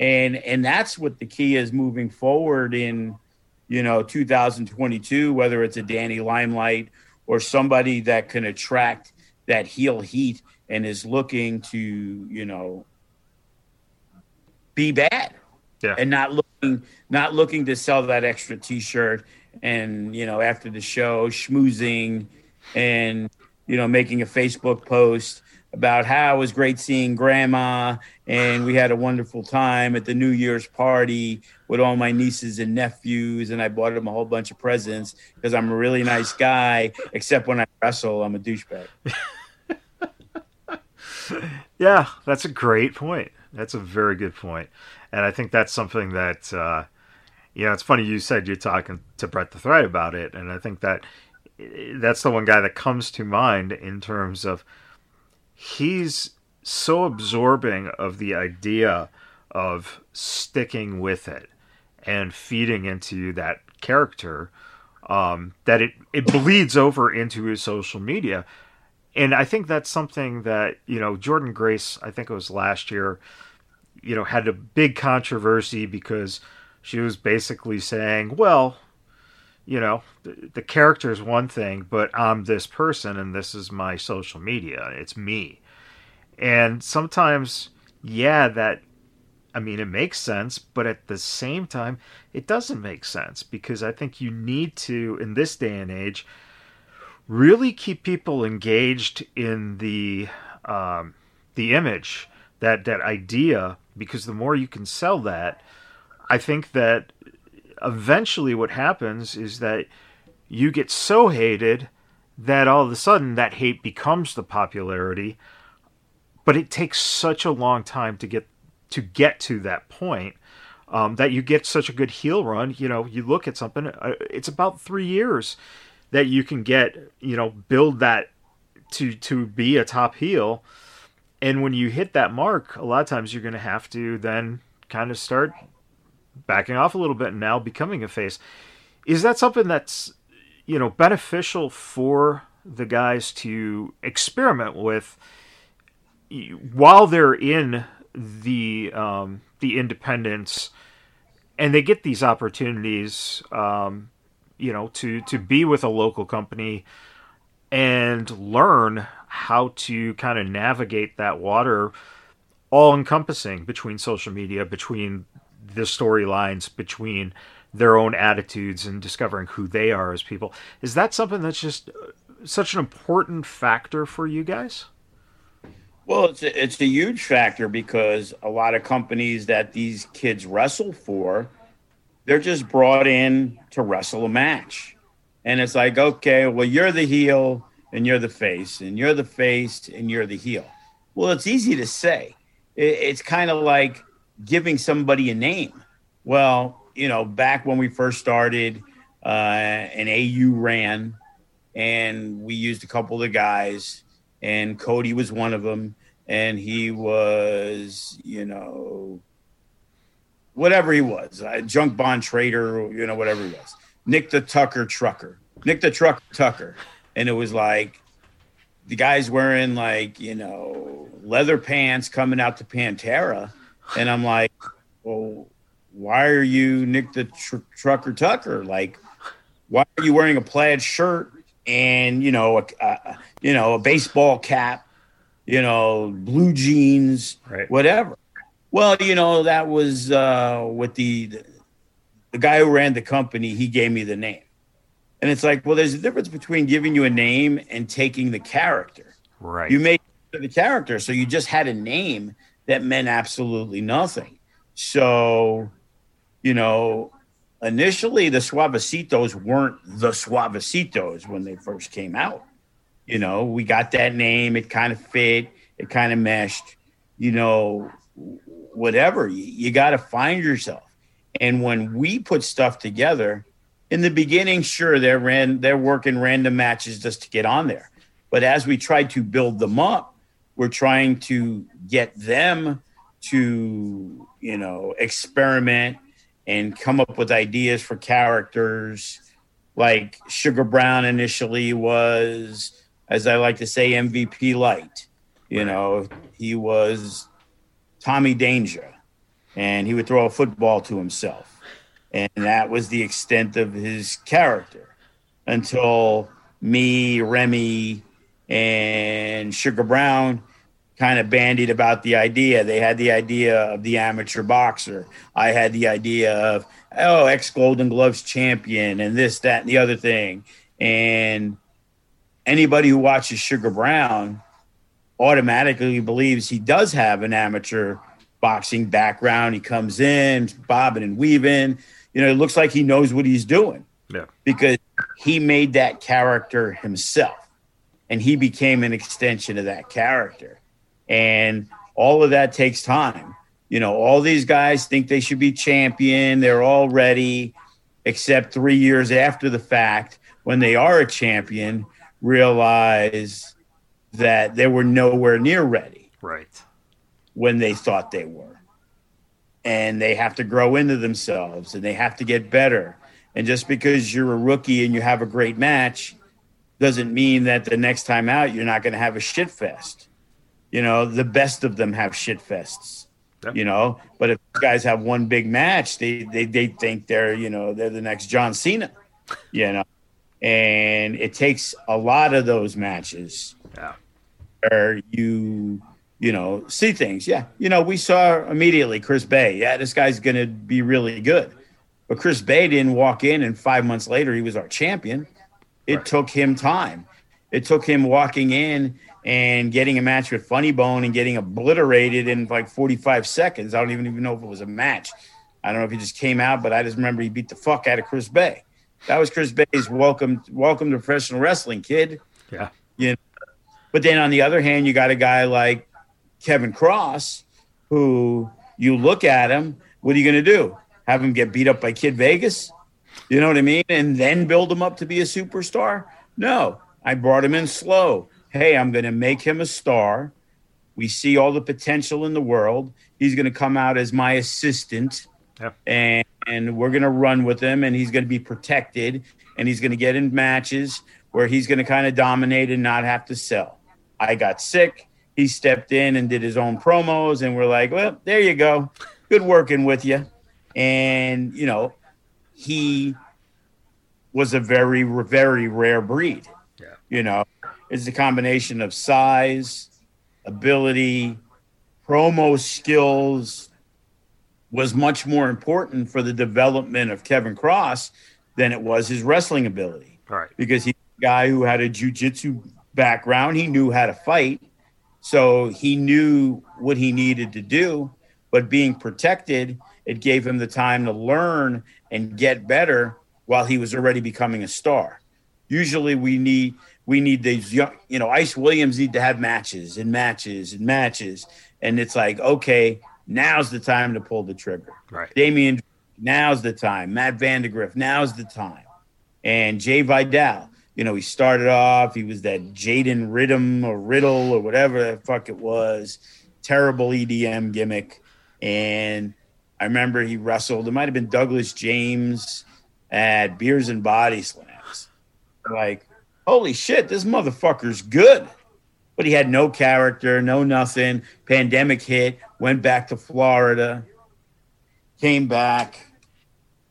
and and that's what the key is moving forward in, you know, 2022. Whether it's a Danny Limelight or somebody that can attract that heel heat and is looking to, you know, be bad. Yeah. And not looking not looking to sell that extra t-shirt and, you know, after the show schmoozing and you know, making a Facebook post about how it was great seeing grandma and we had a wonderful time at the New Year's party with all my nieces and nephews and I bought them a whole bunch of presents because I'm a really nice guy except when I wrestle I'm a douchebag. [LAUGHS] yeah, that's a great point. That's a very good point. And I think that's something that uh you know, it's funny you said you're talking to Brett the Threat about it and I think that that's the one guy that comes to mind in terms of he's so absorbing of the idea of sticking with it and feeding into that character um, that it, it bleeds over into his social media. And I think that's something that, you know, Jordynne Grace, I think it was last year, you know, had a big controversy because she was basically saying, well, you know, the, the character is one thing, but I'm this person and this is my social media. It's me. And sometimes, yeah, that, I mean, it makes sense, but at the same time, it doesn't make sense because I think you need to, in this day and age, really keep people engaged in the, um, the image, that, that idea, because the more you can sell that, I think that eventually what happens is that you get so hated that all of a sudden that hate becomes the popularity but it takes such a long time to get to get to that point um, that you get such a good heel run. You know you look at something uh, it's about three years that you can get you know build that to to be a top heel. And when you hit that mark a lot of times you're going to have to then kind of start backing off a little bit and now becoming a face. Is that something that's you know beneficial for the guys to experiment with while they're in the um, the independence and they get these opportunities um, you know to to be with a local company and learn how to kind of navigate that water all encompassing between social media between the storylines between their own attitudes and discovering who they are as people. Is that something that's just uh, such an important factor for you guys? Well, it's a, it's a huge factor because a lot of companies that these kids wrestle for, they're just brought in to wrestle a match. And it's like, okay, well, you're the heel and you're the face, and you're the face and you're the heel. Well, it's easy to say. It, it's kind of like giving somebody a name. Well, you know, back when we first started, uh, an AU ran, and we used a couple of guys, and Cody was one of them, and he was, you know, whatever he was, junk bond trader, you know, whatever he was. Nick the Tucker Trucker, Nick the Truck Tucker, and it was like the guy's wearing like you know leather pants coming out to Pantera, and I'm like, well, why are you Nick the tr- Trucker Tucker? Like, why are you wearing a plaid shirt and you know a, a you know a baseball cap, you know blue jeans, Right. whatever? Well, you know that was uh, with the the guy who ran the company. He gave me the name. And it's like, well, there's a difference between giving you a name and taking the character. Right. You made the character, so you just had a name that meant absolutely nothing. So, you know, initially the Suavecitos weren't the Suavecitos when they first came out. You know, we got that name, it kind of fit, it kind of meshed, you know, whatever. You, you got to find yourself. And when we put stuff together, in the beginning, sure, they're ran they're working random matches just to get on there. But as we tried to build them up, we're trying to get them to, you know, experiment and come up with ideas for characters. Like Sugar Brown initially was, as I like to say, MVP light. You know, he was Tommy Danger, and he would throw a football to himself. And that was the extent of his character until me, Remy, and Sugar Brown kind of bandied about the idea. They had the idea of the amateur boxer. I had the idea of, oh, ex Golden Gloves champion and this, that, and the other thing. And anybody who watches Sugar Brown automatically believes he does have an amateur boxing background. He comes in, bobbing and weaving. You know, it looks like he knows what he's doing Yeah. because he made that character himself and he became an extension of that character. And all of that takes time. You know, all these guys think they should be champion, they're all ready, except three years after the fact, when they are a champion, realize that they were nowhere near ready Right. when they thought they were. And they have to grow into themselves and they have to get better. And just because you're a rookie and you have a great match doesn't mean that the next time out you're not going to have a shit fest. You know, the best of them have shit fests. Yep. You know, but if guys have one big match, they they they think they're, you know, they're the next John Cena. You know. And it takes a lot of those matches Yeah. where you you know see things yeah you know we saw immediately chris bey yeah this guy's gonna be really good but chris bey didn't walk in and five months later he was our champion it Right. took him time it took him walking in and getting a match with funny bone and getting obliterated in like 45 seconds i don't even, even know if it was a match i don't know if he just came out but i just remember he beat the fuck out of chris bey that was chris bey's welcome welcome to professional wrestling kid Yeah. but then on the other hand, you got a guy like Kevin Kross, who you look at him, what are you going to do? Have him get beat up by Kid Vegas? You know what I mean? And then build him up to be a superstar? No, I brought him in slow. Hey, I'm going to make him a star. We see all the potential in the world. He's going to come out as my assistant Yeah. and, and we're going to run with him and he's going to be protected and he's going to get in matches where he's going to kind of dominate and not have to sell. I got sick. He stepped in and did his own promos and we're like, well, there you go. Good working with you. And, you know, he was a very, very rare breed. Yeah. You know, it's a combination of size, ability, promo skills, was much more important for the development of Kevin Kross than it was his wrestling ability Right. because he's a guy who had a jujitsu background. He knew how to fight. So he knew what he needed to do. But being protected, it gave him the time to learn and get better while he was already becoming a star. Usually we need we need these young, you know, Ice Williams need to have matches and matches and matches. And it's like, okay, now's the time to pull the trigger. Right. Damian, now's the time. Matt Vandagriff, now's the time. And Jai Vidal, you know, he started off, he was that Jaden Riddle or Riddle or whatever the fuck it was. Terrible EDM gimmick. And I remember he wrestled, it might have been Douglas James at Beers and Body Slams. Like, holy shit, this motherfucker's good. But he had no character, no nothing. Pandemic hit, went back to Florida, came back,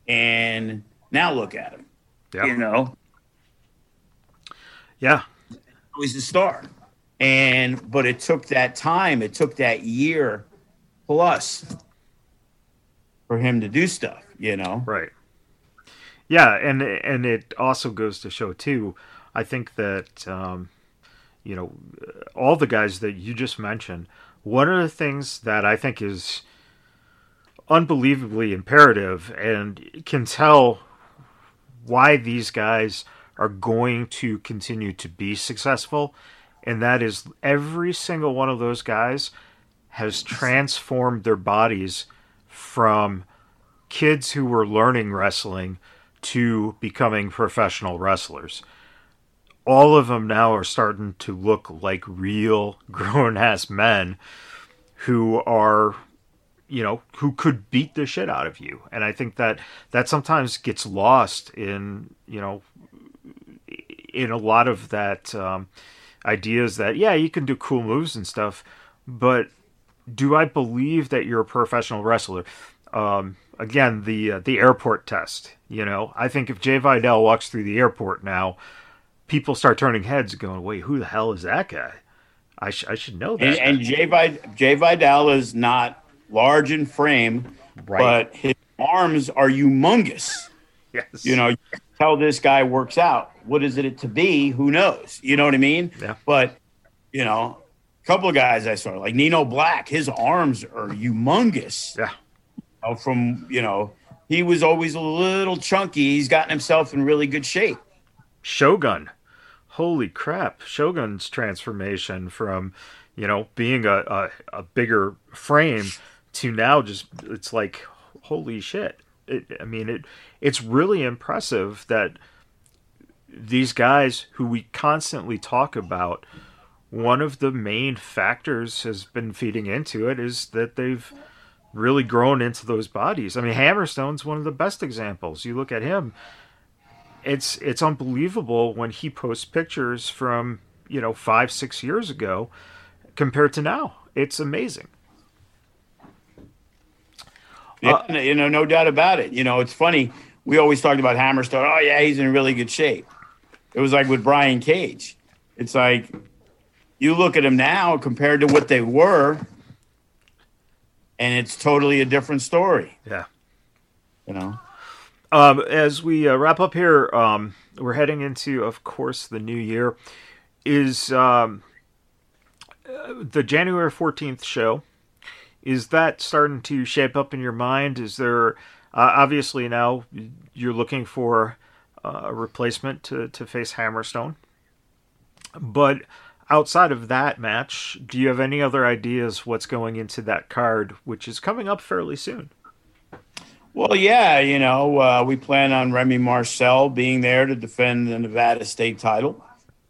and now look at him. Yeah. You know? Yeah. He's the star. And but it took that time, it took that year plus for him to do stuff, you know? Right. Yeah, and and it also goes to show too. I think that um, you know all the guys that you just mentioned. One of the things that I think is unbelievably imperative and can tell why these guys are going to continue to be successful, and that is every single one of those guys has transformed their bodies from kids who were learning wrestling to becoming professional wrestlers. All of them now are starting to look like real [LAUGHS] grown ass men who are, you know, who could beat the shit out of you. And I think that that sometimes gets lost in, you know, in a lot of that um, ideas that, yeah, you can do cool moves and stuff, but do I believe that you're a professional wrestler? Um, again, the uh, the airport test. You know, I think if Jai Vidal walks through the airport now, people start turning heads, going, "Wait, who the hell is that guy?" I, sh- I should know that. And, and Jai, Vid- Jai Vidal is not large in frame, right. but his arms are humongous. Yes. You know, how this guy works out. What is it to be? Who knows? You know what I mean? Yeah. But, you know, a couple of guys I saw, like Nino Black, his arms are humongous. Yeah. You know, from, you know, he was always a little chunky. He's gotten himself in really good shape. Shogun. Holy crap. Shogun's transformation from, you know, being a, a, a bigger frame to now just, it's like, holy shit. It, I mean, it it's really impressive that these guys who we constantly talk about one of the main factors has been feeding into it is that they've really grown into those bodies. I mean, Hammerstone's one of the best examples. You look at him, it's it's unbelievable when he posts pictures from, you know, 5 6 years ago compared to now. It's amazing. Yeah, uh, you know, no doubt about it. You know, it's funny. We always talked about Hammerstone. Oh yeah, he's in really good shape. It was like with Brian Cage. It's like you look at them now compared to what they were, and it's totally a different story. Yeah. You know? Um, as we uh, wrap up here, um, we're heading into, of course, the new year. Is um, uh, the January 14th show, is that starting to shape up in your mind? Is there, uh, obviously, now you're looking for uh, a replacement to, to face Hammerstone. But outside of that match, do you have any other ideas what's going into that card, which is coming up fairly soon? Well, yeah, you know, uh, we plan on Remy Marcel being there to defend the Nevada state title.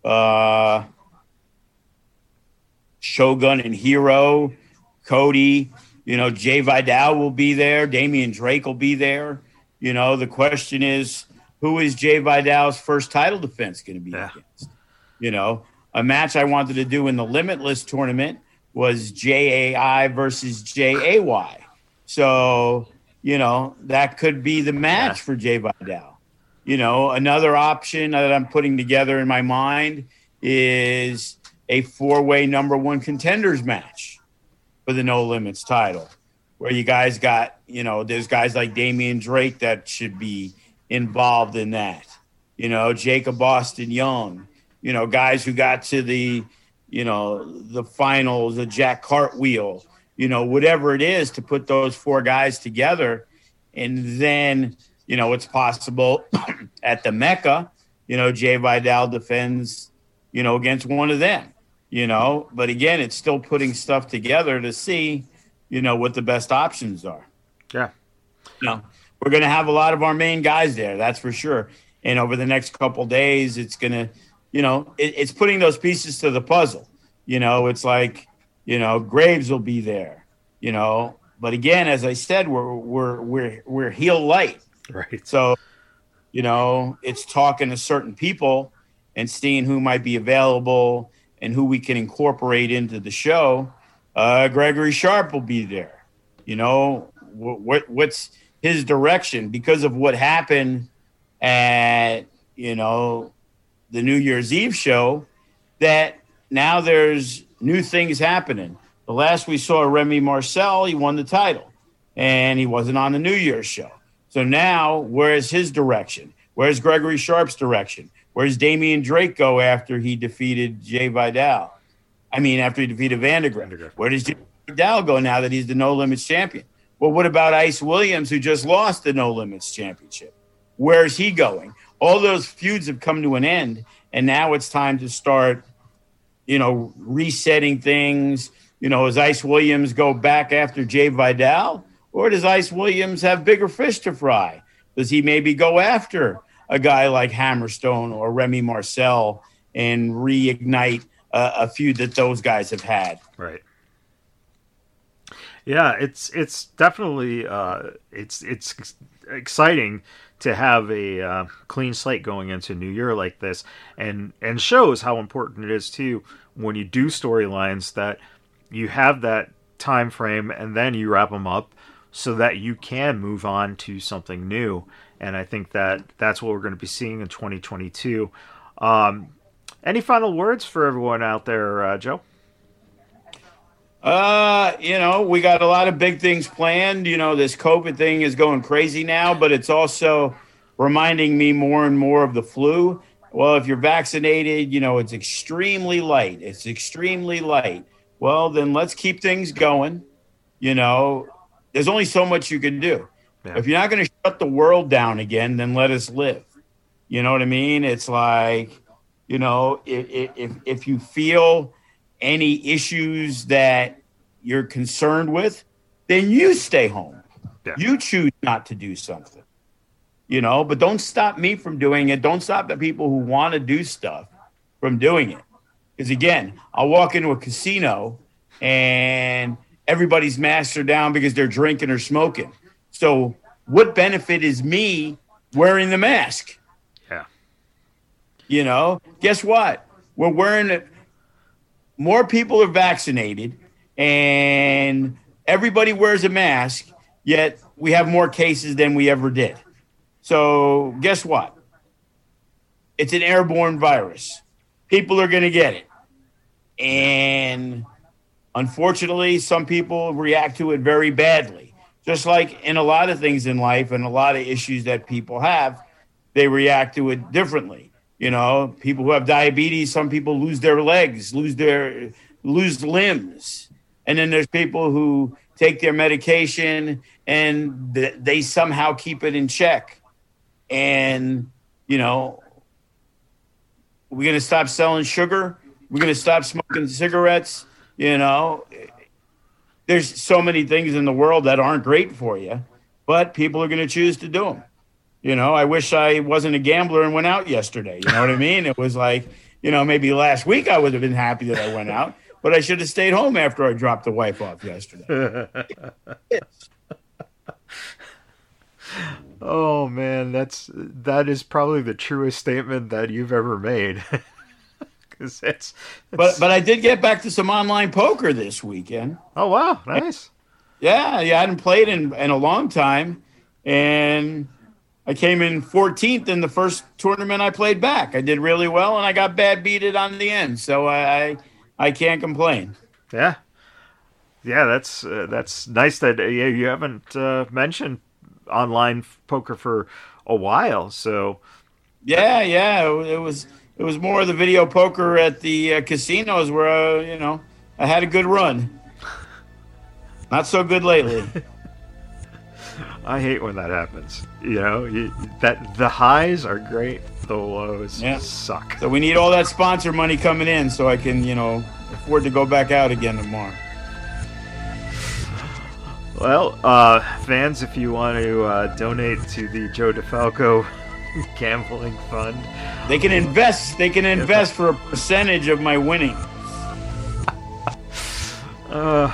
Uh, Shogun and Hero, Cody, you know, Jai Vidal will be there. Damian Drake will be there. You know, the question is, who is Jai Vidal's first title defense going to be yeah. against? You know, a match I wanted to do in the Limitless tournament was JAI versus JAY. So, you know, that could be the match yeah. for Jai Vidal. You know, another option that I'm putting together in my mind is a four way number one contenders match for the No Limits title, where you guys got, you know, there's guys like Damian Drake that should be involved in that. You know, Jacob Austin Young, you know, guys who got to the, you know, the finals, the Jack Cartwheel, you know, whatever it is to put those four guys together. And then, you know, it's possible [COUGHS] at the Mecca, you know, Jai Vidal defends, you know, against one of them, you know, but again, it's still putting stuff together to see, you know, what the best options are. Yeah. You know, we're going to have a lot of our main guys there, that's for sure. And over the next couple days, it's going to, you know, it, it's putting those pieces to the puzzle. You know, it's like, you know, Graves will be there, you know, but again, as I said, we're we're we're we're heel light, right? So, you know, it's talking to certain people and seeing who might be available and who we can incorporate into the show. Uh, Gregory Sharp will be there. You know, what, what what's his direction because of what happened at you know the New Year's Eve show. That now there's new things happening. The last we saw Remy Marcel, he won the title, and he wasn't on the New Year's show. So now, where's his direction? Where's Gregory Sharp's direction? Where's Damian Drake go after he defeated Jai Vidal? I mean, after he defeated Vandagriff. Where does Jai Vidal go now that he's the No Limits champion? Well, what about Ice Williams, who just lost the No Limits championship? Where's he going? All those feuds have come to an end, and now it's time to start, you know, resetting things. You know, does Ice Williams go back after Jai Vidal, or does Ice Williams have bigger fish to fry? Does he maybe go after a guy like Hammerstone or Remy Marcel and reignite a, a feud that those guys have had? Right. Yeah, it's it's definitely uh, it's it's exciting to have a uh, clean slate going into New Year like this, and and shows how important it is too when you do storylines that you have that time frame and then you wrap them up so that you can move on to something new. And I think that that's what we're going to be seeing in 2022. Um, any final words for everyone out there, uh, Joe? Uh, you know, we got a lot of big things planned. You know, this COVID thing is going crazy now, but it's also reminding me more and more of the flu. Well, if you're vaccinated, you know, it's extremely light. It's extremely light. Well, then let's keep things going. You know, there's only so much you can do. Yeah. If you're not going to shut the world down again, then let us live. You know what I mean? It's like, you know, if if, if you feel any issues that you're concerned with, then you stay home. Yeah. You choose not to do something. You know, but don't stop me from doing it. Don't stop the people who want to do stuff from doing it. Because again, I'll walk into a casino and everybody's masks are down because they're drinking or smoking. So, what benefit is me wearing the mask? Yeah. You know, guess what? We're wearing it. More people are vaccinated and everybody wears a mask, yet we have more cases than we ever did. So, guess what? It's an airborne virus. People are going to get it. And unfortunately, some people react to it very badly just like in a lot of things in life and a lot of issues that people have, they react to it differently. You know, people who have diabetes, some people lose their legs, lose their lose limbs. And then there's people who take their medication and th- they somehow keep it in check. And, you know, we're going to stop selling sugar. We're going to stop smoking cigarettes. You know, there's so many things in the world that aren't great for you, but people are going to choose to do them. You know, I wish I wasn't a gambler and went out yesterday. You know what I mean? It was like, you know, maybe last week I would have been happy that I went out, but I should have stayed home after I dropped the wife off yesterday. [LAUGHS] oh man, that's that is probably the truest statement that you've ever made. [LAUGHS] because it's, it's, But but I did get back to some online poker this weekend. Oh wow, nice. yeah, yeah, I hadn't played in in a long time, and I came in 14th in the first tournament I played back. I did really well, and I got bad beated on the end, so I I, can't complain. Yeah, yeah, that's uh, that's nice that uh, yeah, you haven't uh, mentioned online poker for a while. So yeah, yeah, it, it was it was more of the video poker at the uh, casinos where you know I had a good run. Not so good lately. [LAUGHS] I hate when that happens. You know, you, that the highs are great, the lows yeah. suck. So we need all that sponsor money coming in so I can, you know, afford to go back out again tomorrow. Well, uh, fans, if you want to uh, donate to the Joe DeFalco [LAUGHS] gambling fund. They can invest. They can invest for a percentage of my winning. uh,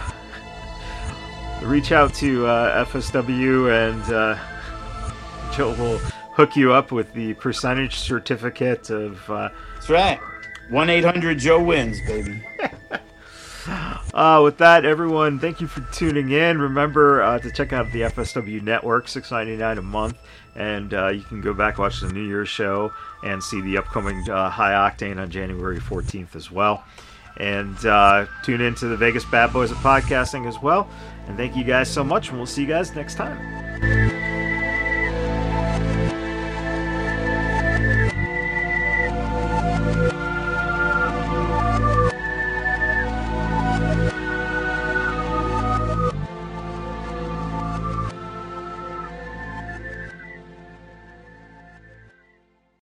reach out to uh, FSW and uh, Joe will hook you up with the percentage certificate of. Uh, That's right. One eight hundred Joe wins, baby. [LAUGHS] Uh, with that, everyone, thank you for tuning in. Remember uh, to check out the FSW Network, six ninety nine a month, and uh, you can go back watch the New Year's show and see the upcoming uh, High Octane on January fourteenth as well. And uh, tune in to the Vegas Badboyz of Podcasting as well. And thank you guys so much, and we'll see you guys next time.